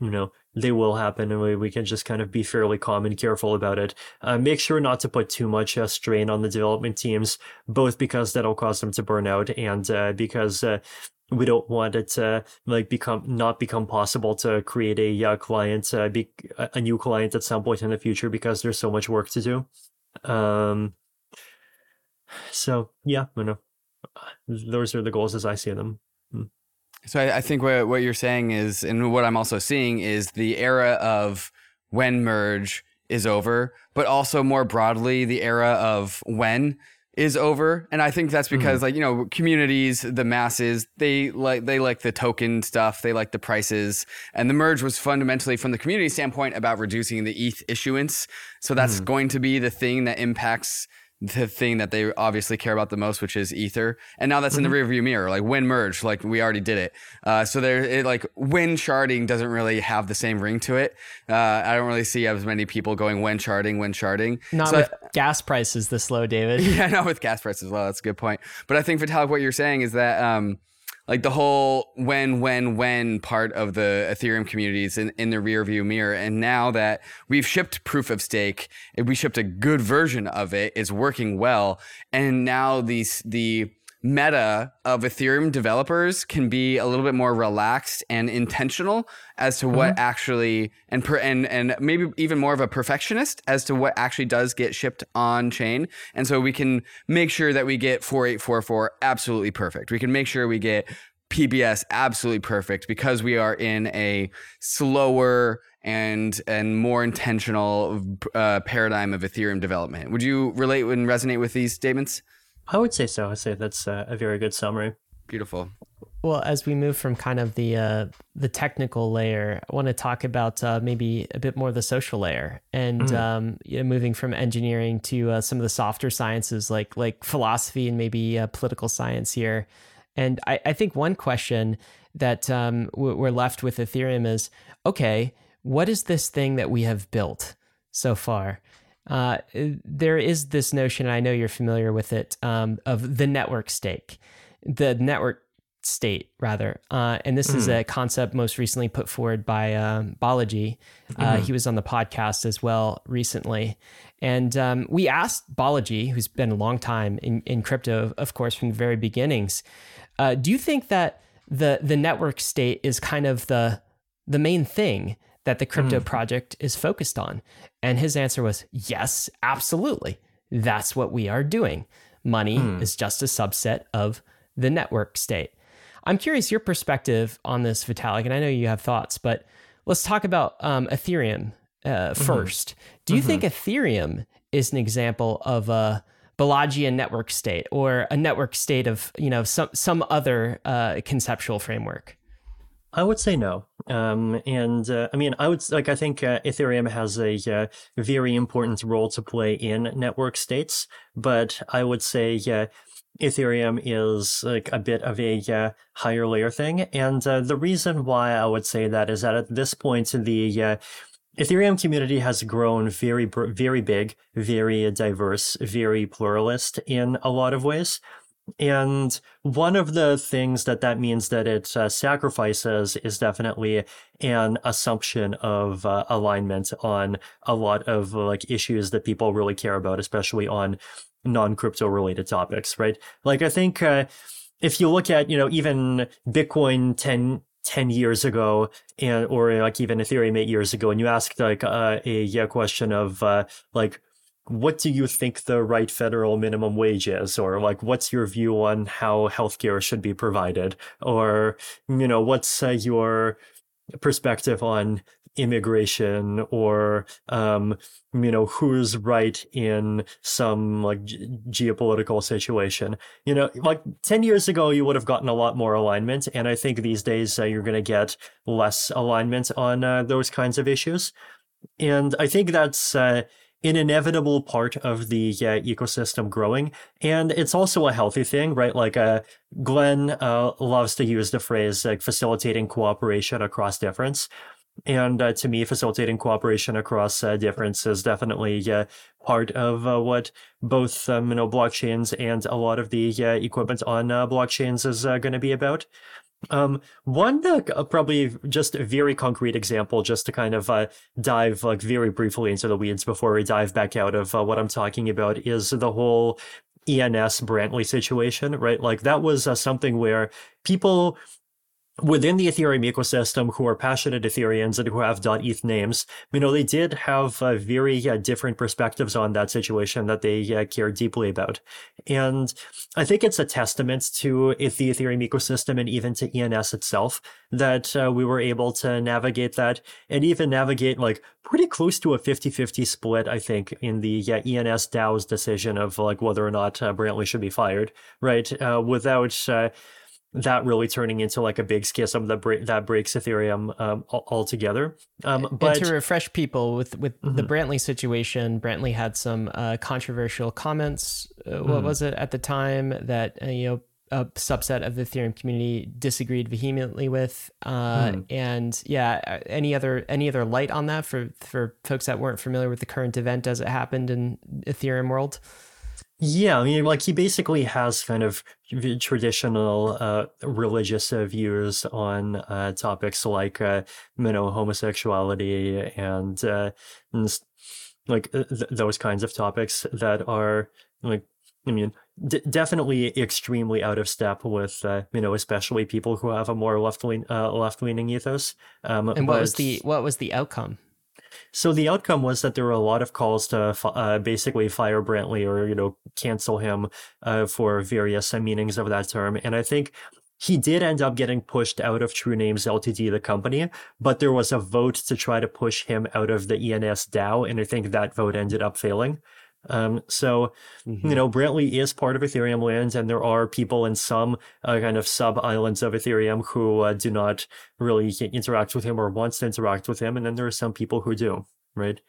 A: you know, they will happen, and we, we can just kind of be fairly calm and careful about it. Uh, make sure not to put too much strain on the development teams, both because that'll cause them to burn out, and because we don't want it to like become not become possible to create a uh, client uh, be, a new client at some point in the future because there's so much work to do um so yeah you know those are the goals as i see them.
C: Hmm. so I, I think what, what you're saying is and what i'm also seeing is the era of when merge is over but also more broadly the era of when is over. And i think that's because mm like you know communities the masses they like they like the token stuff they like the prices. And the merge was fundamentally from the community standpoint about reducing the eth issuance. So that's mm going to be the thing that impacts the thing that they obviously care about the most, which is Ether. And now that's mm-hmm. in the mm-hmm. rearview mirror. Like when merge, like we already did it. Uh, so there, it, like when sharding doesn't really have the same ring to it. Uh, I don't really see as many people going when sharding, when sharding.
B: Not
C: so
B: with I, gas prices this low, David. (laughs)
C: Yeah, not with gas prices as well. That's a good point. But I think Vitalik, what you're saying is that. Um, like the whole when when when part of the ethereum communities in, in the rear view mirror. And now that we've shipped proof of stake we shipped a good version of it it's working well. And now these the meta of Ethereum developers can be a little bit more relaxed and intentional as to what mm-hmm. actually and per, and and maybe even more of a perfectionist as to what actually does get shipped on chain. And so we can make sure that we get 4844 absolutely perfect. We can make sure we get PBS absolutely perfect because we are in a slower and and more intentional uh, paradigm of Ethereum development. Would you relate and resonate with these statements?
A: I would say so. I'd say that's a, a very good summary.
C: Beautiful.
B: Well, as we move from kind of the uh, the technical layer, I want to talk about uh, maybe a bit more the social layer, and mm. um, you know, moving from engineering to uh, some of the softer sciences like like philosophy and maybe uh, political science here. And I, I think one question that um, we're left with Ethereum is, okay, what is this thing that we have built so far? Uh, there is this notion, and I know you're familiar with it, um, of the network stake, the network state rather. Uh, and this mm. is hmm. a concept most recently put forward by um, Balaji. Uh, mm. He was on the podcast as well recently. And um, we asked Balaji, who's been a long time in, in crypto, of course, from the very beginnings, uh, do you think that the the network state is kind of the the main thing that the crypto mm. project is focused on? And his answer was, yes, absolutely. That's what we are doing. Money mm. is just a subset of the network state. I'm curious your perspective on this, Vitalik, and I know you have thoughts, but let's talk about um, Ethereum uh, mm-hmm. first. Do you mm-hmm. think Ethereum is an example of a Balajian network state or a network state of you know some some other uh, conceptual framework?
A: I would say no. Um, and uh, I mean, I would like, I think uh, Ethereum has a uh, very important role to play in network states, but I would say Ethereum is like a bit of a uh, higher layer thing. And uh, the reason why I would say that is that at this point, the uh, Ethereum community has grown very, very big, very diverse, very pluralist in a lot of ways. And one of the things that that means that it uh, sacrifices is definitely an assumption of uh, alignment on a lot of like issues that people really care about, especially on non-crypto related topics, right? Like I think uh, if you look at, you know, even Bitcoin 10, 10 years ago and or like even Ethereum 8 years ago and you asked like uh, a, a question of uh, like what do you think the right federal minimum wage is? Or like what's your view on how healthcare should be provided? Or you know what's uh, your perspective on immigration? Or um, you know who's right in some like geopolitical situation? You know like 10 years ago you would have gotten a lot more alignment and i think these days uh, you're going to get less alignment on uh, those kinds of issues. And i think that's uh, an inevitable part of the uh, ecosystem growing, and it's also a healthy thing, right? Like uh, Glenn uh, loves to use the phrase like facilitating cooperation across difference. And uh, to me, facilitating cooperation across uh, difference is definitely part of uh, what both um, you know blockchains and a lot of the equipment on blockchains is going to be about. Um, one probably just a very concrete example, just to kind of uh, dive like very briefly into the weeds before we dive back out of uh, what I'm talking about, is the whole ENS Brantley situation, right? Like that was something where people within the Ethereum ecosystem who are passionate Ethereans and who have .eth names, you know, they did have uh, very uh, different perspectives on that situation that they uh, care deeply about. And I think it's a testament to the Ethereum ecosystem and even to ENS itself that uh, we were able to navigate that and even navigate like pretty close to a 50-50 split, I think, in the ENS DAO's decision of like whether or not uh, Brantley should be fired, right? Uh, without that really turning into like a big schism that bre- that breaks Ethereum um, altogether. Um, but
B: and to refresh people with with mm-hmm. the Brantley situation, Brantley had some uh, controversial comments. Uh. What was it at the time that uh, you know a subset of the Ethereum community disagreed vehemently with? Uh, mm. And yeah, uh, any other any other light on that for for folks that weren't familiar with the current event as it happened in Ethereum world?
A: Yeah, I mean, like he basically has kind of traditional uh, religious uh, views on uh, topics like, uh, you know, homosexuality and, uh, and like th- those kinds of topics that are like, I mean, d- definitely extremely out of step with, uh, you know, especially people who have a more left lean left leaning ethos.
B: Um, and what was the what was the outcome?
A: So the outcome was that there were a lot of calls to uh, basically fire Brantley or you know cancel him uh, for various uh, meanings of that term, and I think he did end up getting pushed out of True Names Ltd, the company, but there was a vote to try to push him out of the ENS DAO, and I think that vote ended up failing. Um, so, mm-hmm. you know, Brantley is part of Ethereum lands, and there are people in some uh, kind of sub islands of Ethereum who uh, do not really interact with him or wants to interact with him, and then there are some people who do, right?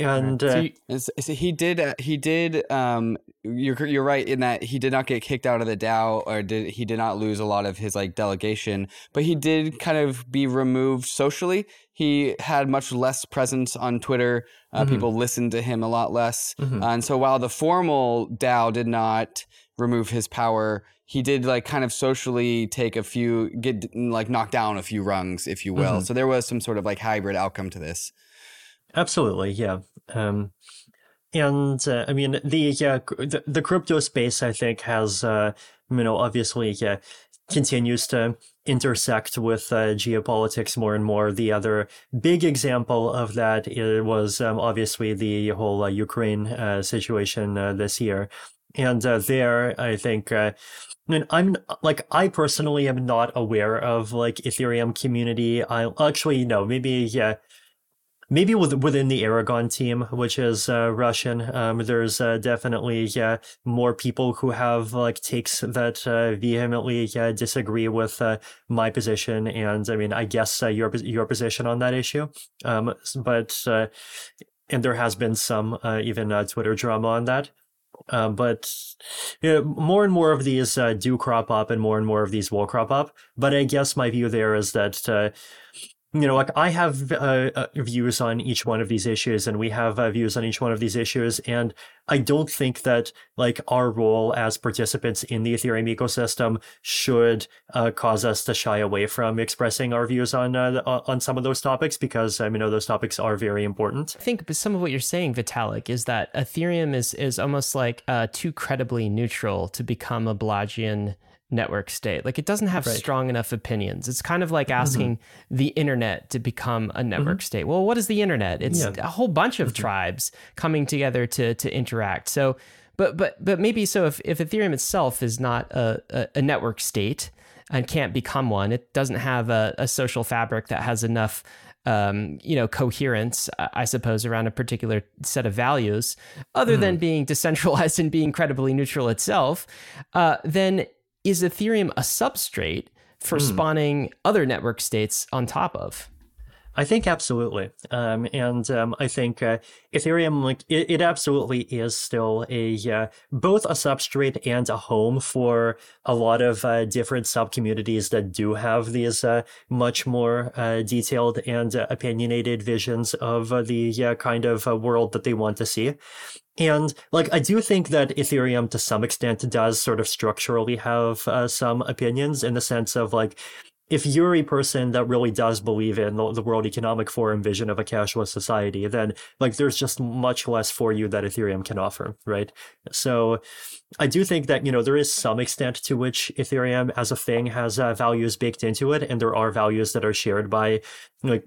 A: And uh,
C: so, so he did. Uh, he did. Um, you're you're right in that he did not get kicked out of the DAO, or did he did not lose a lot of his like delegation, but he did kind of be removed socially. He had much less presence on Twitter. Uh, mm-hmm. People listened to him a lot less, mm-hmm. and so while the formal DAO did not remove his power, he did like kind of socially take a few get like knock down a few rungs, if you will. Mm-hmm. So there was some sort of like hybrid outcome to this.
A: Absolutely, yeah. Um, and uh, I mean the yeah the, the crypto space I think has uh, you know obviously yeah continues to intersect with uh, geopolitics more and more. The other big example of that was um, obviously the whole uh, Ukraine uh, situation uh, this year, and there I think. I mean, I'm like I personally am not aware of like Ethereum community. I actually no, maybe yeah maybe with, within the Aragon team, which is uh, Russian, um, there's uh, definitely yeah more people who have like takes that uh, vehemently yeah, disagree with uh, my position, and I mean I guess uh, your your position on that issue. Um, but uh, and there has been some even Twitter drama on that. Uh, but you know, more and more of these uh, do crop up, and more and more of these will crop up. But I guess my view there is that uh, you know, like I have uh, uh, views on each one of these issues, and we have uh, views on each one of these issues, and I don't think that like our role as participants in the Ethereum ecosystem should uh, cause us to shy away from expressing our views on uh, on some of those topics because um, you know those topics are very important.
B: I think some of what you're saying, Vitalik, is that Ethereum is is almost like uh, too credibly neutral to become a Balajian network state. Like it doesn't have right. strong enough opinions. It's kind of like mm-hmm. asking mm-hmm. the internet to become a network mm-hmm. state. Well, what is the internet? It's yeah. a whole bunch of mm-hmm. tribes coming together to to interact. So, but but but maybe so if if Ethereum itself is not a a, a network state and can't become one, it doesn't have a, a social fabric that has enough um, you know, coherence, I suppose, around a particular set of values, other mm. than being decentralized (laughs) and being credibly neutral itself, uh, then is Ethereum a substrate for mm. spawning other network states on top of?
A: I think absolutely, um, and um, I think uh, Ethereum, like it, it, absolutely is still a uh, both a substrate and a home for a lot of uh, different sub communities that do have these uh, much more uh, detailed and uh, opinionated visions of the kind of world that they want to see. And like, I do think that Ethereum to some extent does sort of structurally have some opinions in the sense of like, if you're a person that really does believe in the, the, World Economic Forum vision of a cashless society, then like there's just much less for you that Ethereum can offer, right? So I do think that you know there is some extent to which Ethereum as a thing has uh, values baked into it, and there are values that are shared by like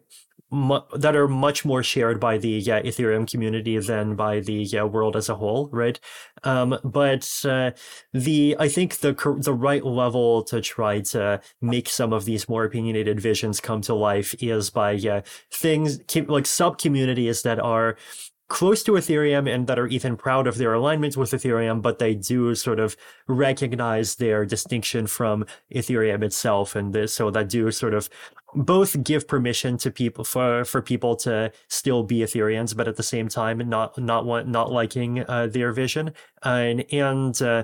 A: mu- that are much more shared by the yeah, Ethereum community than by the yeah, world as a whole, right? Um, but uh, the I think the the right level to try to make some of these more opinionated visions come to life is by uh, things like sub communities that are close to Ethereum and that are even proud of their alignment with Ethereum, but they do sort of recognize their distinction from Ethereum itself. And this, so that do sort of both give permission to people for, for people to still be Ethereans, but at the same time, not, not want, not liking uh, their vision. And, and, uh,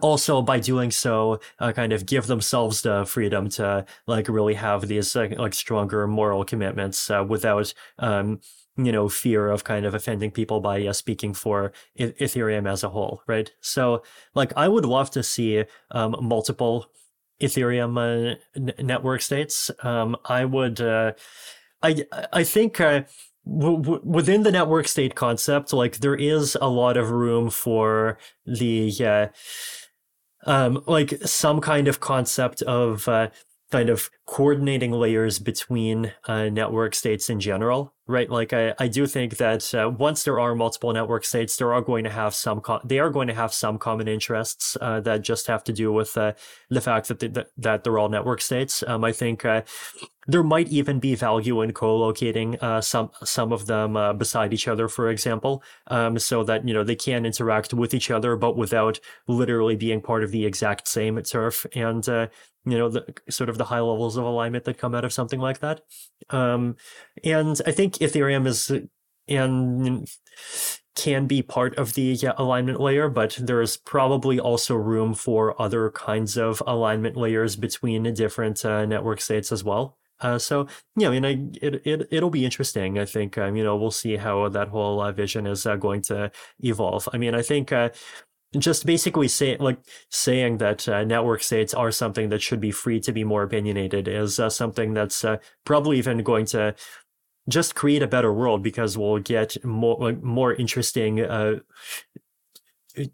A: also by doing so uh, kind of give themselves the freedom to like really have these uh, like stronger moral commitments uh, without um you know fear of kind of offending people by uh, speaking for I- ethereum as a whole right? So like i would love to see um, multiple ethereum uh, n- network states. Um, i would uh, i i think uh, w- within the network state concept like there is a lot of room for the um, like some kind of concept of kind of coordinating layers between uh, network states in general right? Like i, I do think that uh, once there are multiple network states there are going to have some co- they are going to have some common interests uh, that just have to do with uh, the fact that, they, that they're all network states. Um, i think uh, there might even be value in co-locating uh, some some of them beside each other for example um, so that you know they can interact with each other but without literally being part of the exact same turf. And you know the sort of the high levels of alignment that come out of something like that um, and i think ethereum is and can be part of the yeah, alignment layer but there's probably also room for other kinds of alignment layers between different uh, network states as well uh, so yeah, I mean, I, it it it'll be interesting. I think um, you know we'll see how that whole uh, vision is uh, going to evolve. I mean, I think uh, just basically say like saying that uh, network states are something that should be free to be more opinionated is uh, something that's uh, probably even going to just create a better world because we'll get more more interesting uh,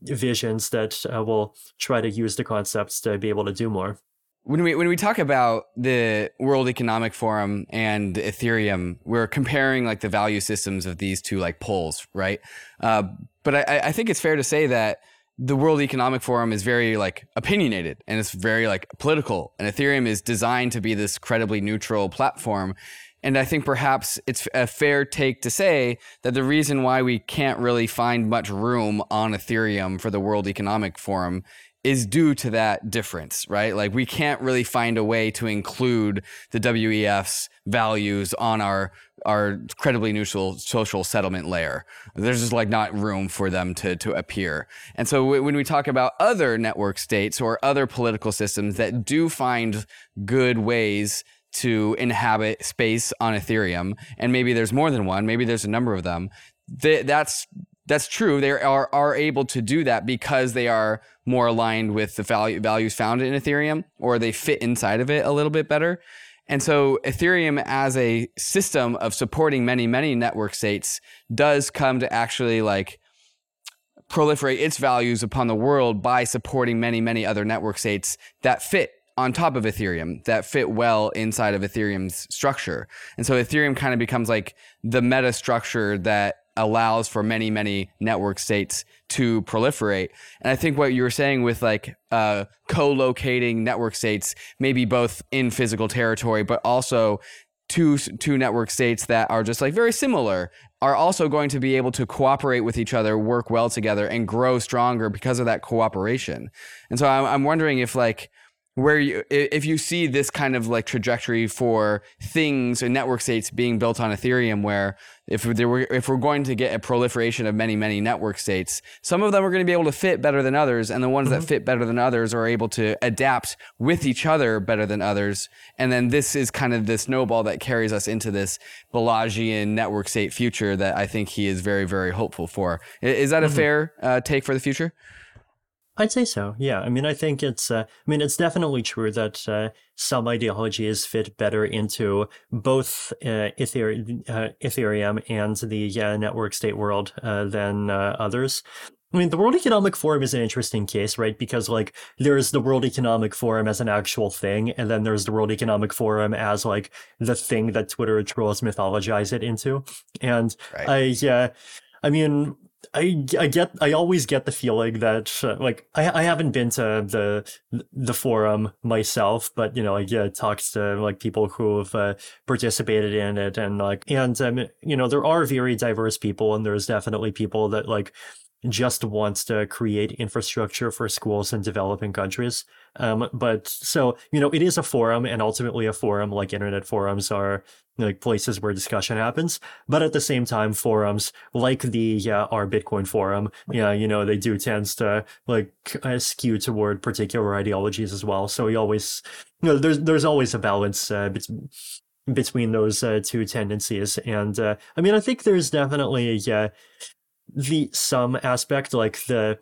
A: visions that uh, will try to use the concepts to be able to do more.
C: When we when we talk about the World Economic Forum and Ethereum, we're comparing like the value systems of these two like poles, right? Uh, but I, I think it's fair to say that the World Economic Forum is very like opinionated and it's very like political, and Ethereum is designed to be this credibly neutral platform. And I think perhaps it's a fair take to say that the reason why we can't really find much room on Ethereum for the World Economic Forum is due to that difference, right? Like we can't really find a way to include the WEF's values on our our credibly neutral social settlement layer. There's just like not room for them to to appear. And so when we talk about other network states or other political systems that do find good ways to inhabit space on Ethereum, and maybe there's more than one, maybe there's a number of them. Th- that's that's true. They are are able to do that because they are more aligned with the value values found in Ethereum, or they fit inside of it a little bit better. And so Ethereum as a system of supporting many, many network states does come to actually like proliferate its values upon the world by supporting many, many other network states that fit on top of Ethereum that fit well inside of Ethereum's structure. And so Ethereum kind of becomes like the meta structure that allows for many, many network states to proliferate. And I think what you were saying with like uh, co-locating network states, maybe both in physical territory, but also two two network states that are just like very similar are also going to be able to cooperate with each other, work well together, and grow stronger because of that cooperation. And so I'm, I'm wondering if like where you if you see this kind of like trajectory for things and network states being built on Ethereum, where if there were if we're going to get a proliferation of many many network states, some of them are going to be able to fit better than others, and the ones mm-hmm. that fit better than others are able to adapt with each other better than others. And then this is kind of the snowball that carries us into this Balajian network state future that I think he is very very hopeful for. Is that a mm-hmm. fair uh, take for the future?
A: I'd say so. Yeah. I mean, I think it's. Uh, I mean, it's definitely true that uh, some ideologies fit better into both uh, Ethereum, uh, Ethereum and the uh, network state world uh, than others. I mean, the World Economic Forum is an interesting case, right? Because like there's the World Economic Forum as an actual thing, and then there's the World Economic Forum as like the thing that Twitter trolls mythologize it into. And right. I, yeah, I mean, I, I get I always get the feeling that uh, like I, I haven't been to the the forum myself, but you know I get talks to like people who have uh, participated in it and like and um, you know there are very diverse people and there's definitely people that like just wants to create infrastructure for schools in developing countries. Um, but so, you know, it is a forum and ultimately a forum like internet forums are like places where discussion happens. But at the same time, forums like the uh, r/Bitcoin forum, yeah, you know, they do tends to like uh, skew toward particular ideologies as well. So we always, you know, there's, there's always a balance uh, between between those uh, two tendencies. And uh, I mean, I think there's definitely uh, the some aspect, like the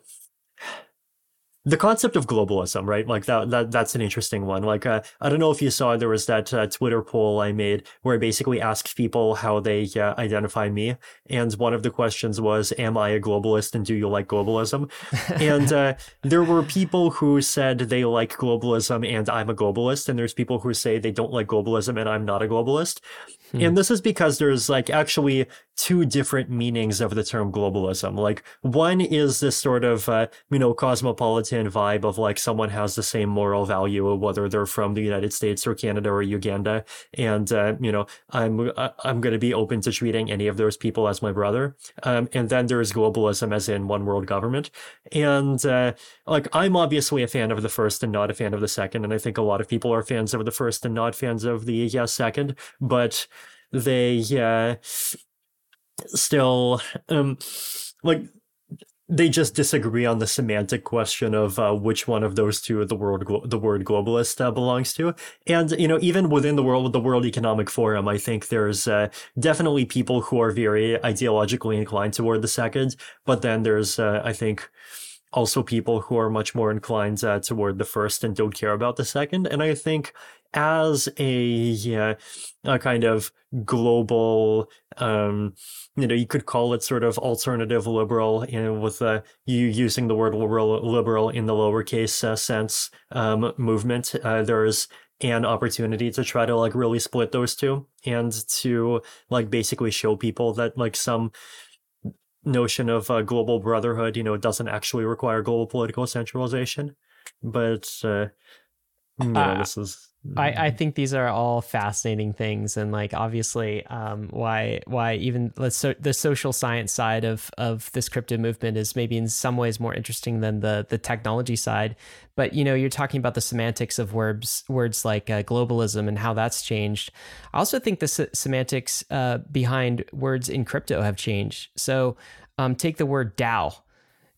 A: the concept of globalism, right? Like that, that that's an interesting one. Like, uh, I don't know if you saw there was that uh, Twitter poll I made where I basically asked people how they uh, identify me, and one of the questions was, "Am I a globalist and do you like globalism?" and uh, (laughs) there were people who said they like globalism and I'm a globalist, and there's people who say they don't like globalism and I'm not a globalist. Hmm. And this is because there's like actually two different meanings of the term globalism. Like one is this sort of uh, you know cosmopolitan vibe of like someone has the same moral value whether they're from the United States or Canada or Uganda, and uh, you know I'm uh, I'm going to be open to treating any of those people as my brother. Um, and then there's globalism as in one world government, and uh, like I'm obviously a fan of the first and not a fan of the second, and I think a lot of people are fans of the first and not fans of the yeah, second, but they uh, still um, like they just disagree on the semantic question of uh, which one of those two the word the word globalist uh, belongs to. And you know, even within the world the World Economic Forum, I think there's uh, definitely people who are very ideologically inclined toward the second, but then there's uh, I think also people who are much more inclined uh, toward the first and don't care about the second. And I think as a, a kind of global, um, you know, you could call it sort of alternative liberal, you know, with uh, you using the word liberal, liberal in the lowercase uh, sense um, movement. Uh, there's an opportunity to try to like really split those two and to like basically show people that like some notion of uh, global brotherhood, you know, doesn't actually require global political centralization. But uh, you know, uh, this is
B: I, I think these are all fascinating things, and like obviously, um, why why even let's so, the social science side of of this crypto movement is maybe in some ways more interesting than the the technology side. But you know, you're talking about the semantics of words words like uh, globalism and how that's changed. I also think the s- semantics uh, behind words in crypto have changed. So, um, take the word DAO.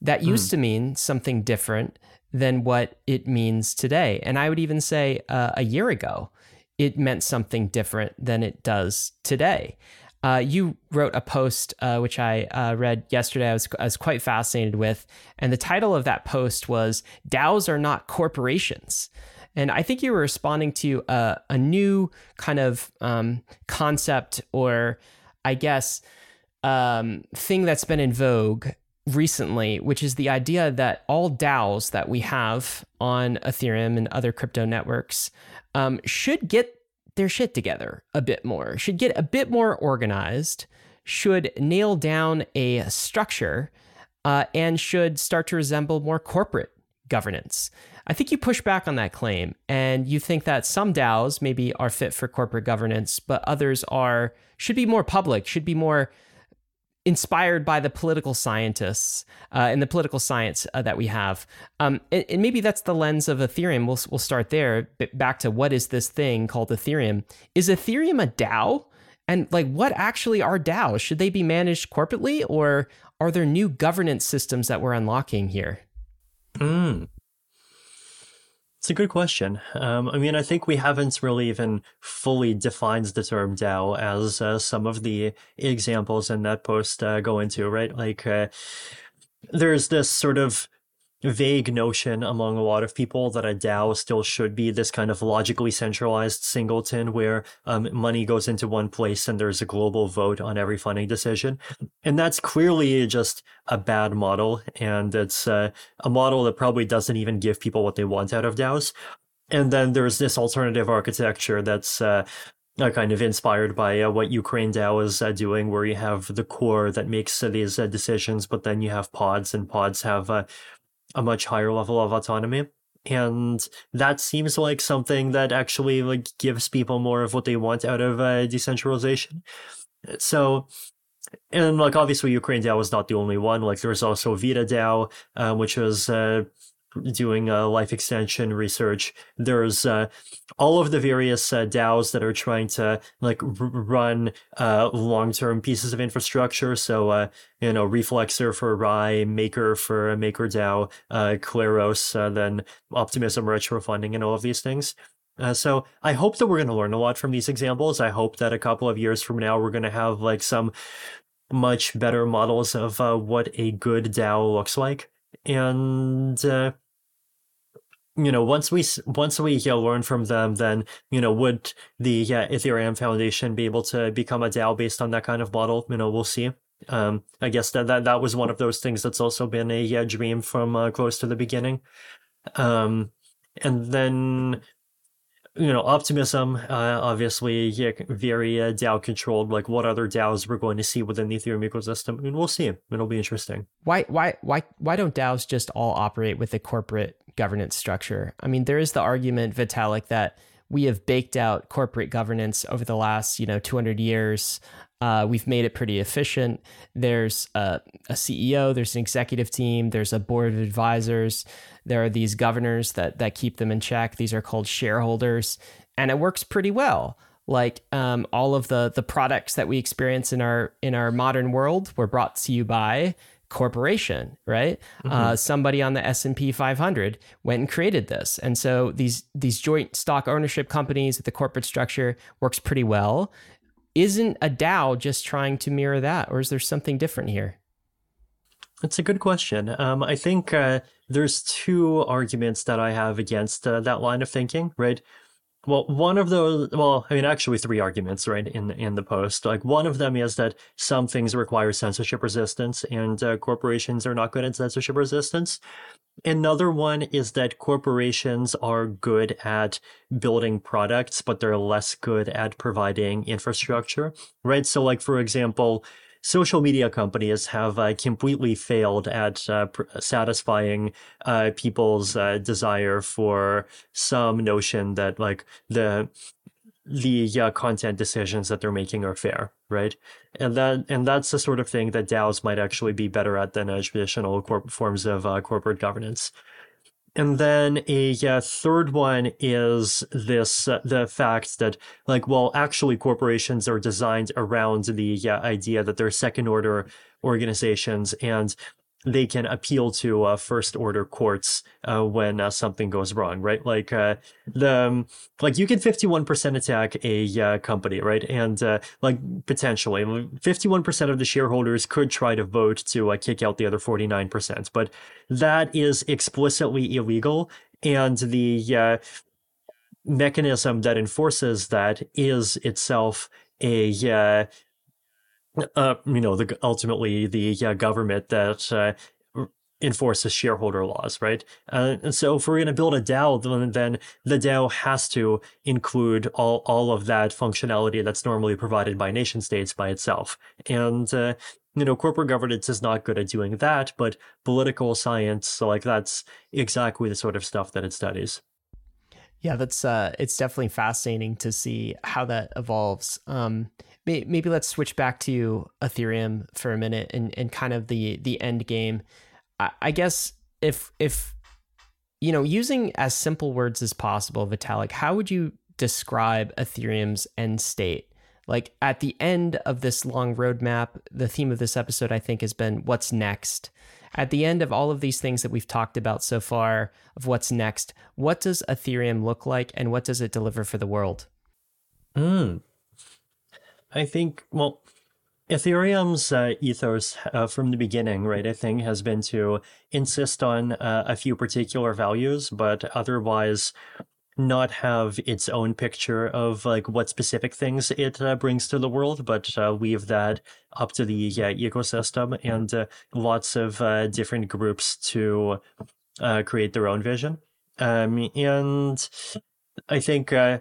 B: That used mm. to mean something different than what it means today. And I would even say uh, a year ago, it meant something different than it does today. Uh, you wrote a post uh, which I uh, read yesterday. I was, I was quite fascinated with, and the title of that post was "DAOs are not corporations." And I think you were responding to a, a new kind of um, concept, or I guess um, thing that's been in vogue recently, which is the idea that all DAOs that we have on Ethereum and other crypto networks um, should get their shit together a bit more, should get a bit more organized, should nail down a structure, uh, and should start to resemble more corporate governance. I think you push back on that claim and you think that some DAOs maybe are fit for corporate governance, but others are should be more public, should be more inspired by the political scientists uh, and the political science uh, that we have. Um, and, and, maybe that's the lens of Ethereum. We'll, we'll start there. Back to what is this thing called Ethereum? Is Ethereum a DAO? And like, what actually are DAOs? Should they be managed corporately, or are there new governance systems that we're unlocking here?
A: Hmm. It's a good question. Um, I mean, I think we haven't really even fully defined the term DAO as uh, some of the examples in that post uh, go into, right? Like, uh, there's this sort of vague notion among a lot of people that a DAO still should be this kind of logically centralized singleton where um, money goes into one place and there's a global vote on every funding decision. And that's clearly just a bad model. And it's uh, a model that probably doesn't even give people what they want out of DAOs. And then there's this alternative architecture that's uh, uh, kind of inspired by uh, what Ukraine DAO is uh, doing, where you have the core that makes these uh, decisions, but then you have pods, and pods have uh, a much higher level of autonomy. And that seems like something that actually like gives people more of what they want out of uh, decentralization. So and like obviously ukraine dao was not the only one. Like there's also VitaDAO uh, which was uh, doing uh, life extension research. There's uh, all of the various uh, DAOs that are trying to like r- run uh, long-term pieces of infrastructure. So uh, you know, Reflexer for RAI, Maker for uh, Kleros, uh, then Optimism retro funding, and all of these things. Uh, so I hope that we're going to learn a lot from these examples. I hope that a couple of years from now we're going to have like some much better models of uh, what a good DAO looks like and uh, you know once we once we uh, learn from them then you know would the uh, ethereum foundation be able to become a dao based on that kind of model you know we'll see um, i guess that, that that was one of those things that's also been a uh, dream from uh, close to the beginning um, and then you know, optimism, uh, obviously, yeah, very uh, DAO controlled. Like, what other DAOs we're going to see within the Ethereum ecosystem? I mean, we'll see. It'll be interesting.
B: Why, why, why, why don't DAOs just all operate with a corporate governance structure? I mean, there is the argument, Vitalik, that we have baked out corporate governance over the last, you know, 200 years. Uh, we've made it pretty efficient. There's a, a, CEO, there's an executive team, there's a board of advisors, there are these governors that that keep them in check. These are called shareholders, and it works pretty well. Like um, all of the the products that we experience in our in our modern world were brought to you by corporation, right? Mm-hmm. Uh, somebody on the S and P 500 went and created this, and so these these joint stock ownership companies, the corporate structure works pretty well isn't a DAO just trying to mirror that, or is there something different here?
A: That's a good question. Um, I think uh, there's two arguments that I have against uh, that line of thinking, right? Well, one of those, well, I mean, actually, three arguments, right, in in the post. Like, one of them is that some things require censorship resistance, and uh, corporations are not good at censorship resistance. Another one is that corporations are good at building products, but they're less good at providing infrastructure, right? So, like, for example, social media companies have uh, completely failed at uh, pr- satisfying uh, people's uh, desire for some notion that like the the uh, content decisions that they're making are fair, right? And that and that's the sort of thing that DAOs might actually be better at than traditional corp- forms of uh, corporate governance. And then a uh, third one is this uh, the fact that like well actually corporations are designed around the uh, idea that they're second order organizations and they can appeal to uh, first order courts uh, when uh, something goes wrong, right? Like uh, the um, like you can fifty one percent attack a uh, company, right? And uh, like potentially fifty one percent of the shareholders could try to vote to kick out the other forty nine percent, but that is explicitly illegal, and the mechanism that enforces that is itself a uh, you know, the ultimately the uh, government that uh, enforces shareholder laws, right? Uh, and so if we're going to build a DAO, then, then the DAO has to include all, all of that functionality that's normally provided by nation states by itself. And, uh, you know, corporate governance is not good at doing that, but political science, like that's exactly the sort of stuff that it studies.
B: Yeah, that's uh, it's definitely fascinating to see how that evolves. Um, maybe let's switch back to Ethereum for a minute and, and kind of the the end game. I, I guess if if you know using as simple words as possible, Vitalik, how would you describe Ethereum's end state? Like at the end of this long roadmap, the theme of this episode, I think, has been what's next at the end of all of these things that we've talked about so far of what's next, what does Ethereum look like and what does it deliver for the world?
A: Mm. I think, well, Ethereum's uh, ethos uh, from the beginning, right, I think, has been to insist on uh, a few particular values, but otherwise not have its own picture of like what specific things it uh, brings to the world, but uh, leave that up to the ecosystem and uh, lots of uh, different groups to uh, create their own vision. Um, and I think uh,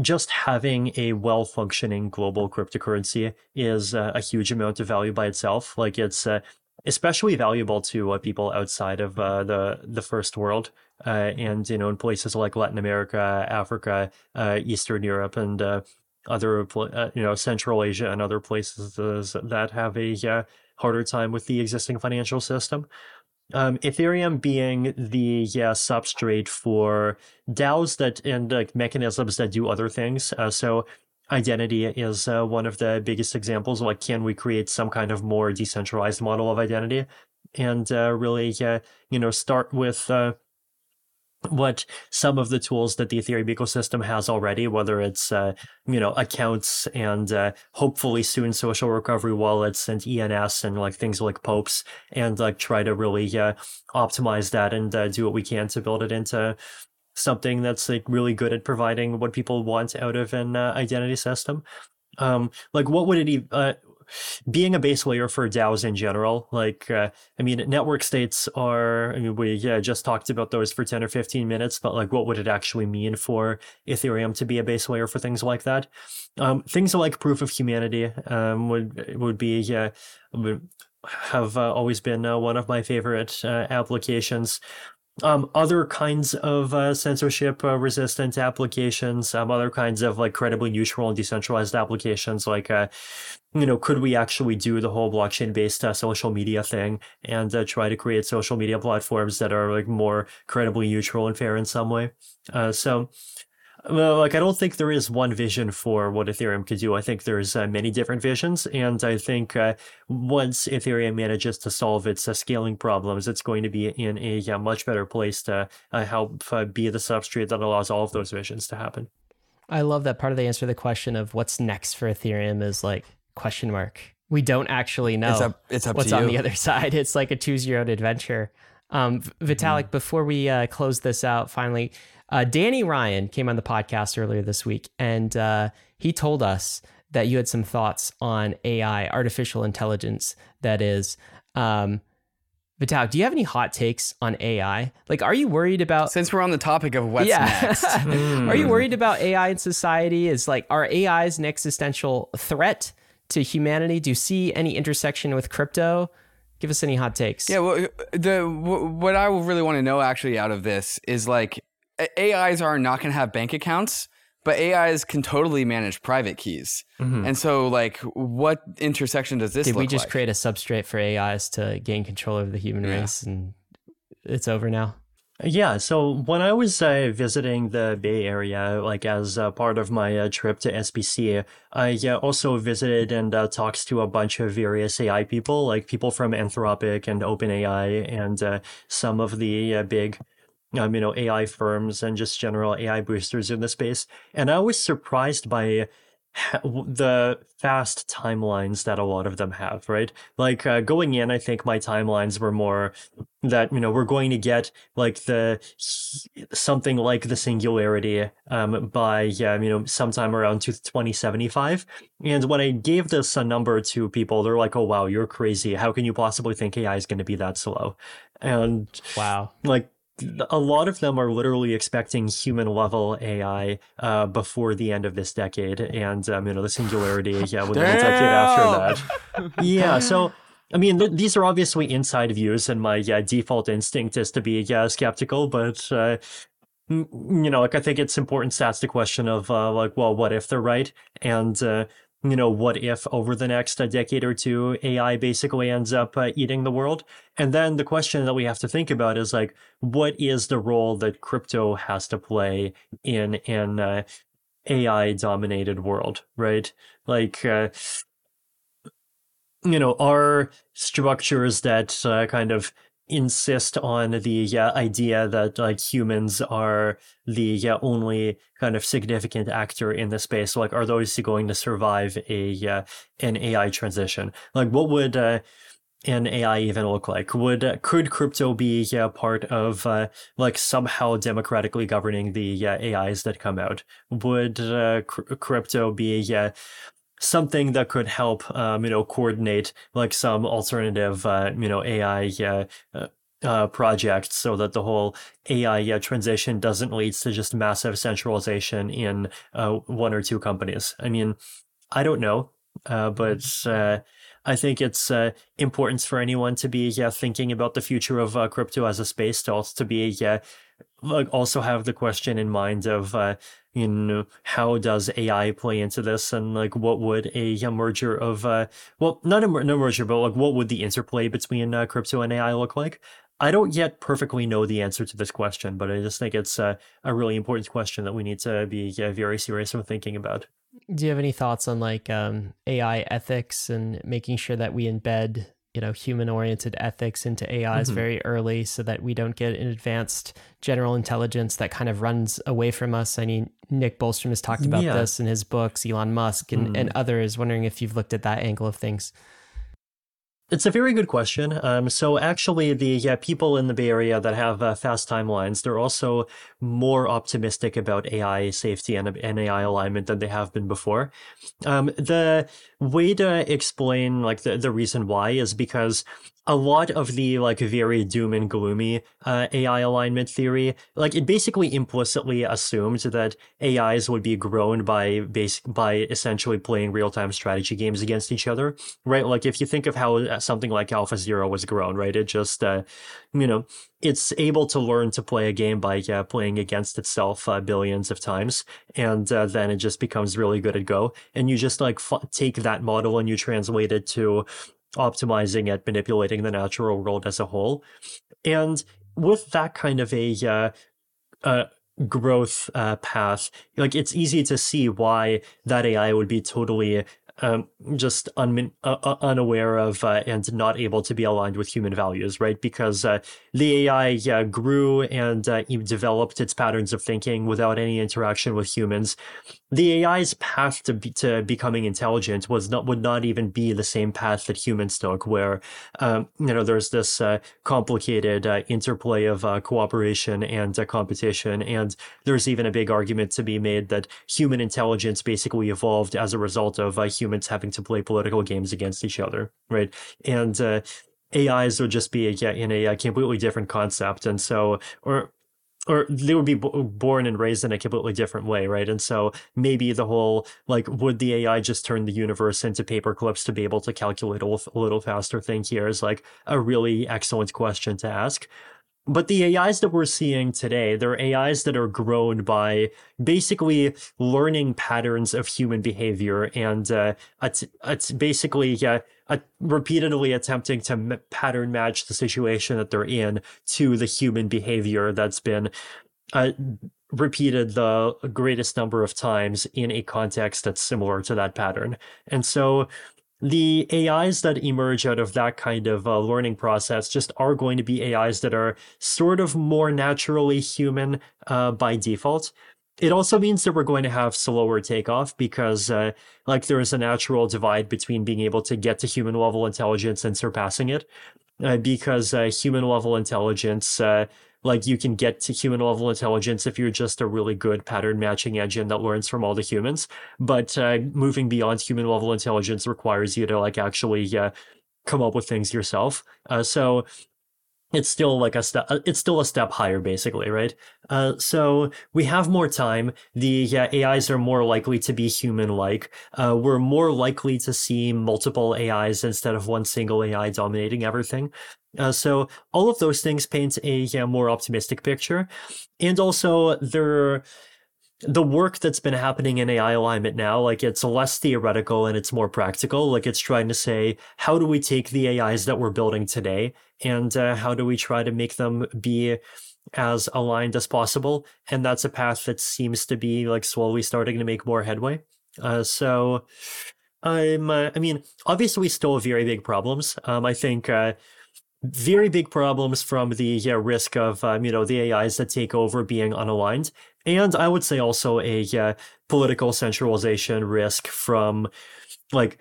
A: just having a well functioning global cryptocurrency is a huge amount of value by itself. Like it's especially valuable to people outside of the the first world uh, and you know in places like Latin America, Africa, uh, Eastern Europe, and uh, other uh, you know Central Asia and other places that have a uh, harder time with the existing financial system. Um, Ethereum being the yeah, substrate for DAOs that and like mechanisms that do other things. Uh, so identity is uh, one of the biggest examples. Like, can we create some kind of more decentralized model of identity, and uh, really, you know, start with uh, what some of the tools that the Ethereum ecosystem has already, whether it's uh, you know accounts and uh, hopefully soon social recovery wallets and ENS and like things like POAPs, and like try to really uh, optimize that and uh, do what we can to build it into something that's like really good at providing what people want out of an uh, identity system. Um, like what would it even uh, being a base layer for DAOs in general, like, uh, I mean, network states are, I mean, we yeah, just talked about those for 10 or 15 minutes, but like, what would it actually mean for Ethereum to be a base layer for things like that? Um, things like proof of humanity um, would, would be, yeah, would have uh, always been uh, one of my favorite uh, applications um, other kinds of uh, censorship uh, resistant applications, um, other kinds of like credibly neutral and decentralized applications, like, uh, you know, could we actually do the whole blockchain based uh, social media thing and uh, try to create social media platforms that are like more credibly neutral and fair in some way? Uh, so, well, like I don't think there is one vision for what Ethereum could do. I think there's uh, many different visions, and I think uh, once Ethereum manages to solve its uh, scaling problems, it's going to be in a much better place to uh, help uh, be the substrate that allows all of those visions to happen.
B: I love that part of the answer to the question of what's next for Ethereum is like question mark. We don't actually know
C: it's up, it's up
B: what's on the other (laughs) side. It's like a choose your own adventure. Um, Vitalik, mm-hmm. before we uh, close this out, finally, uh, Danny Ryan came on the podcast earlier this week, and uh, he told us that you had some thoughts on AI, artificial intelligence. That is, um, Vitalik, do you have any hot takes on AI? Like, are you worried about?
C: Since we're on the topic of what's yeah. next, (laughs)
B: are you worried about AI in society? Is like, are AIs an existential threat to humanity? Do you see any intersection with crypto? Give us any hot takes.
C: Yeah, well, the what I really want to know actually out of this is like AIs are not going to have bank accounts, but AIs can totally manage private keys. Mm-hmm. And so, like, what intersection does this?
B: Did we just
C: like?
B: create a substrate for AIs to gain control over the human yeah. race, and it's over now?
A: Yeah, so when I was uh, visiting the Bay Area, like as uh, part of my uh, trip to SBC, I uh, also visited and uh, talked to a bunch of various AI people, like people from Anthropic and OpenAI, and uh, some of the big um, you know, AI firms and just general AI boosters in the space. And I was surprised by the fast timelines that a lot of them have, right? Like uh, going in, I think my timelines were more that you know we're going to get like the something like the singularity um, by yeah you know sometime around 2075. And when I gave this a number to people, they're like, "Oh wow, you're crazy! How can you possibly think AI is going to be that slow?" And
B: wow,
A: like a lot of them are literally expecting human level AI uh, before the end of this decade, and um, you know the singularity, yeah, within the decade after that. yeah, so I mean th- these are obviously inside views, and my yeah, default instinct is to be yeah skeptical, but uh, you know, like I think it's important to ask the question of uh, like, well, what if they're right? And uh, you know, what if over the next uh, decade or two, AI basically ends up uh, eating the world? And then the question that we have to think about is like, what is the role that crypto has to play in an uh, AI dominated world, right? Like, uh, you know, are structures that uh, kind of insist on the uh, idea that like humans are the uh, only kind of significant actor in the space like are those going to survive a uh, an ai transition like what would uh, an AI even look like? Would uh, could crypto be yeah, part of uh, like somehow democratically governing the AIs that come out? Would cr- crypto be something that could help, um, you know, coordinate like some alternative, uh, you know, AI uh, uh, project so that the whole AI transition doesn't lead to just massive centralization in uh, one or two companies. I mean, I don't know, uh, but uh, I think it's uh, important for anyone to be yeah, thinking about the future of uh, crypto as a space to also to be yeah, like also have the question in mind of uh, you know how does AI play into this and like what would a, a merger of uh well not a no merger but like what would the interplay between uh, crypto and AI look like? I don't yet perfectly know the answer to this question, but I just think it's a, a really important question that we need to be very serious about thinking about.
B: Do you have any thoughts on like um, AI ethics and making sure that we embed you know human oriented ethics into AIs mm-hmm. very early so that we don't get an advanced general intelligence that kind of runs away from us. I mean, Nick Bostrom has talked about yeah. this in his books, Elon Musk and, mm. and others. Wondering if you've looked at that angle of things.
A: It's a very good question. Um, so actually, the yeah, people in the Bay Area that have uh, fast timelines, they're also more optimistic about AI safety and, and AI alignment than they have been before. Um, the way to explain like the, the reason why is because a lot of the like very doom and gloomy uh, AI alignment theory, like it basically implicitly assumed that AIs would be grown by base by essentially playing real time strategy games against each other, right? Like if you think of how uh, something like AlphaZero was grown, right? It just, uh, you know, it's able to learn to play a game by uh, playing against itself uh, billions of times, and uh, then it just becomes really good at Go. And you just like f- take that model and you translate it to optimizing at manipulating the natural world as a whole. And with that kind of a uh, uh, growth uh, path, like it's easy to see why that AI would be totally um, just un- uh, uh, unaware of uh, and not able to be aligned with human values, right? Because uh, the AI grew and uh, developed its patterns of thinking without any interaction with humans. The AI's path to be- to becoming intelligent was not would not even be the same path that humans took, where um, you know there's this uh, complicated interplay of cooperation and competition, and there's even a big argument to be made that human intelligence basically evolved as a result of human humans having to play political games against each other, right? And uh, AIs would just be a, in a, completely different concept, and so or or they would be born and raised in a completely different way, right? And so maybe the whole like, would the AI just turn the universe into paper clips to be able to calculate a little faster thing here is like a really excellent question to ask. But the AIs that we're seeing today, they're AIs that are grown by basically learning patterns of human behavior and uh, it's, it's basically yeah, repeatedly attempting to m- pattern match the situation that they're in to the human behavior that's been uh, repeated the greatest number of times in a context that's similar to that pattern. And so the AIs that emerge out of that kind of uh, learning process just are going to be AIs that are sort of more naturally human uh, by default. It also means that we're going to have slower takeoff because, uh, like, there is a natural divide between being able to get to human level intelligence and surpassing it. Uh, because uh, human level intelligence uh, like you can get to human level intelligence if you're just a really good pattern matching engine that learns from all the humans. But uh, moving beyond human level intelligence requires you to like actually uh, come up with things yourself. Uh, so it's still like a step it's still a step higher basically right uh, so we have more time the yeah, ais are more likely to be human like uh, we're more likely to see multiple ais instead of one single ai dominating everything uh, so all of those things paint a yeah, more optimistic picture and also there the work that's been happening in AI alignment now, like it's less theoretical and it's more practical. Like it's trying to say, how do we take the AIs that we're building today and uh, how do we try to make them be as aligned as possible? And that's a path that seems to be like slowly starting to make more headway. Uh, so I'm, uh, I mean, obviously still very big problems. Um, I think, uh, very big problems from the yeah, risk of um, you know the AIs that take over being unaligned, and I would say also a yeah, political centralization risk from like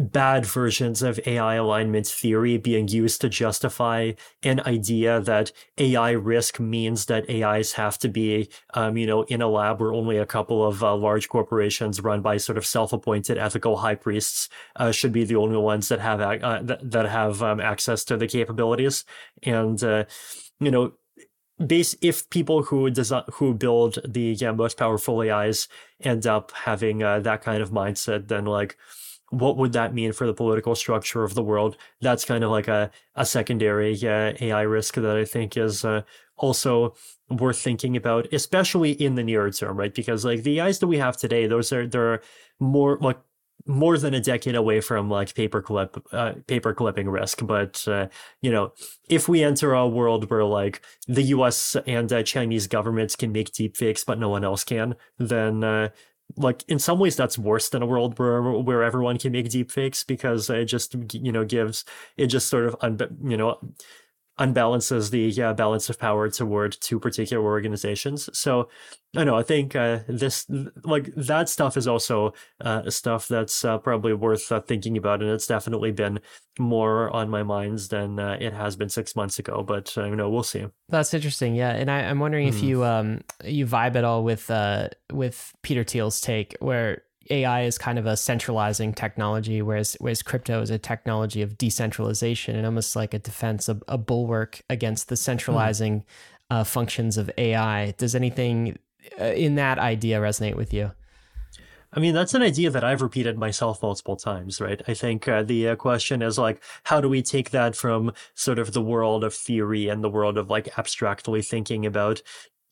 A: bad versions of AI alignment theory being used to justify an idea that AI risk means that AIs have to be, um, you know, in a lab where only a couple of uh, large corporations run by sort of self-appointed ethical high priests uh, should be the only ones that have uh, that, that have um, access to the capabilities, and uh, you know. Base if people who design who build the yeah, most powerful AIs end up having uh, that kind of mindset, then like what would that mean for the political structure of the world? That's kind of like a, a secondary uh, AI risk that I think is uh, also worth thinking about, especially in the near term, right? Because like the AIs that we have today, those are they're more like more than a decade away from like paperclip uh, paper clipping risk but uh, you know if we enter a world where like the US and uh, Chinese governments can make deepfakes but no one else can then uh, like in some ways that's worse than a world where where everyone can make deep fakes because it just you know gives it just sort of un, you know unbalances the yeah, balance of power toward two particular organizations. So I know I think uh, this like that stuff is also uh, stuff that's uh, probably worth uh, thinking about, and it's definitely been more on my minds than uh, it has been six months ago. But uh, you know we'll see.
B: That's interesting, yeah. And I, am wondering mm. if hmm. you um you vibe at all with uh with Peter Thiel's take where AI is kind of a centralizing technology, whereas whereas crypto is a technology of decentralization and almost like a defense, a, a bulwark against the centralizing mm. uh, functions of AI. Does anything uh, in that idea resonate with you?
A: I mean, that's an idea that I've repeated myself multiple times, right? I think uh, the uh, question is like, how do we take that from sort of the world of theory and the world of like abstractly thinking about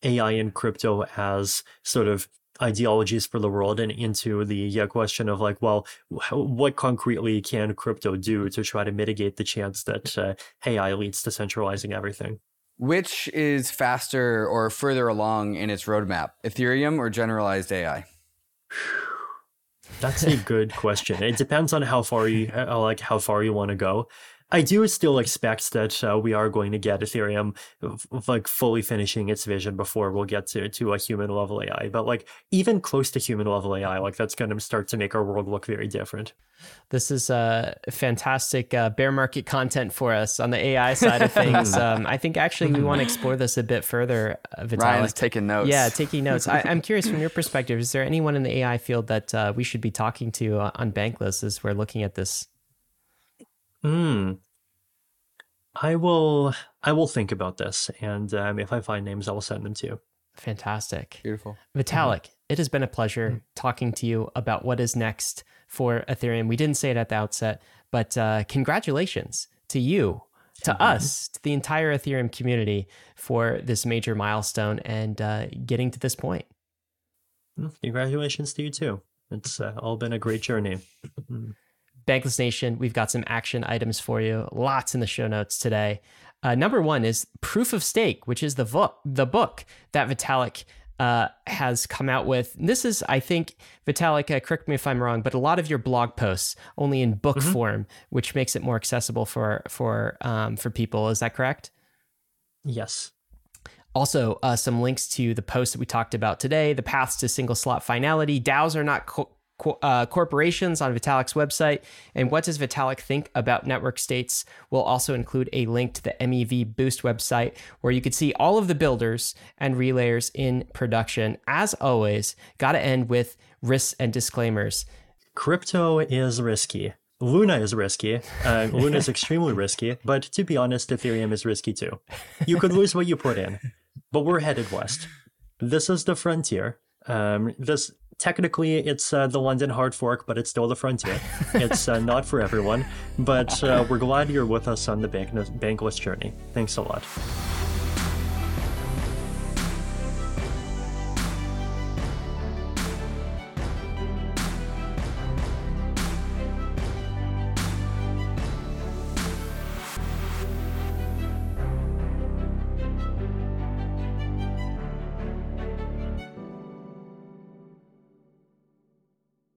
A: AI and crypto as sort of ideologies for the world and into the yeah, question of like, well, what concretely can crypto do to try to mitigate the chance that uh, AI leads to centralizing everything?
C: Which is faster or further along in its roadmap, Ethereum or generalized AI?
A: That's a good question. It depends on how far you uh, like how far you want to go. I do still expect that uh, we are going to get Ethereum like fully finishing its vision before we'll get to, to a human level AI. But like even close to human level AI, like that's going to start to make our world look very different.
B: This is uh, fantastic uh, bear market content for us on the AI side of things. (laughs) um, I think actually we want to explore this a bit further. Uh, Vitalik.
C: Ryan's taking notes.
B: Yeah, taking notes. I, am curious from your perspective, is there anyone in the AI field that uh, we should be talking to uh, on Bankless as we're looking at this?
A: Hmm. I will. I will think about this, and um, if I find names, I will send them to you.
B: Fantastic.
C: Beautiful.
B: Vitalik, mm-hmm. it has been a pleasure mm-hmm. talking to you about what is next for Ethereum. We didn't say it at the outset, but uh, congratulations to you, to mm-hmm. us, to the entire Ethereum community for this major milestone and uh, getting to this point.
A: Congratulations to you too. It's uh, all been a great journey.
B: Bankless Nation, we've got some action items for you. Lots in the show notes today. Uh, number one is Proof of Stake, which is the book, the book that Vitalik uh, has come out with. This is, I think, Vitalik, uh, correct me if I'm wrong, but a lot of your blog posts only in book mm-hmm. form, which makes it more accessible for for um, for people. Is that correct?
A: Yes.
B: Also, uh, some links to the post that we talked about today, the paths to single slot finality. DAOs are not co- uh, corporations on Vitalik's website. And what does Vitalik think about network states? We'll also include a link to the MEV Boost website where you can see all of the builders and relayers in production. As always, got to end with risks and disclaimers.
A: Crypto is risky. Luna is risky. Uh, (laughs) Luna is extremely risky, but to be honest, Ethereum is risky too. You could lose what you put in, but we're headed west. This is the frontier. Um, this technically it's uh, the London hard fork, but it's still the frontier. It's uh, not for everyone, but uh, we're glad you're with us on the bank- bankless journey. Thanks a lot.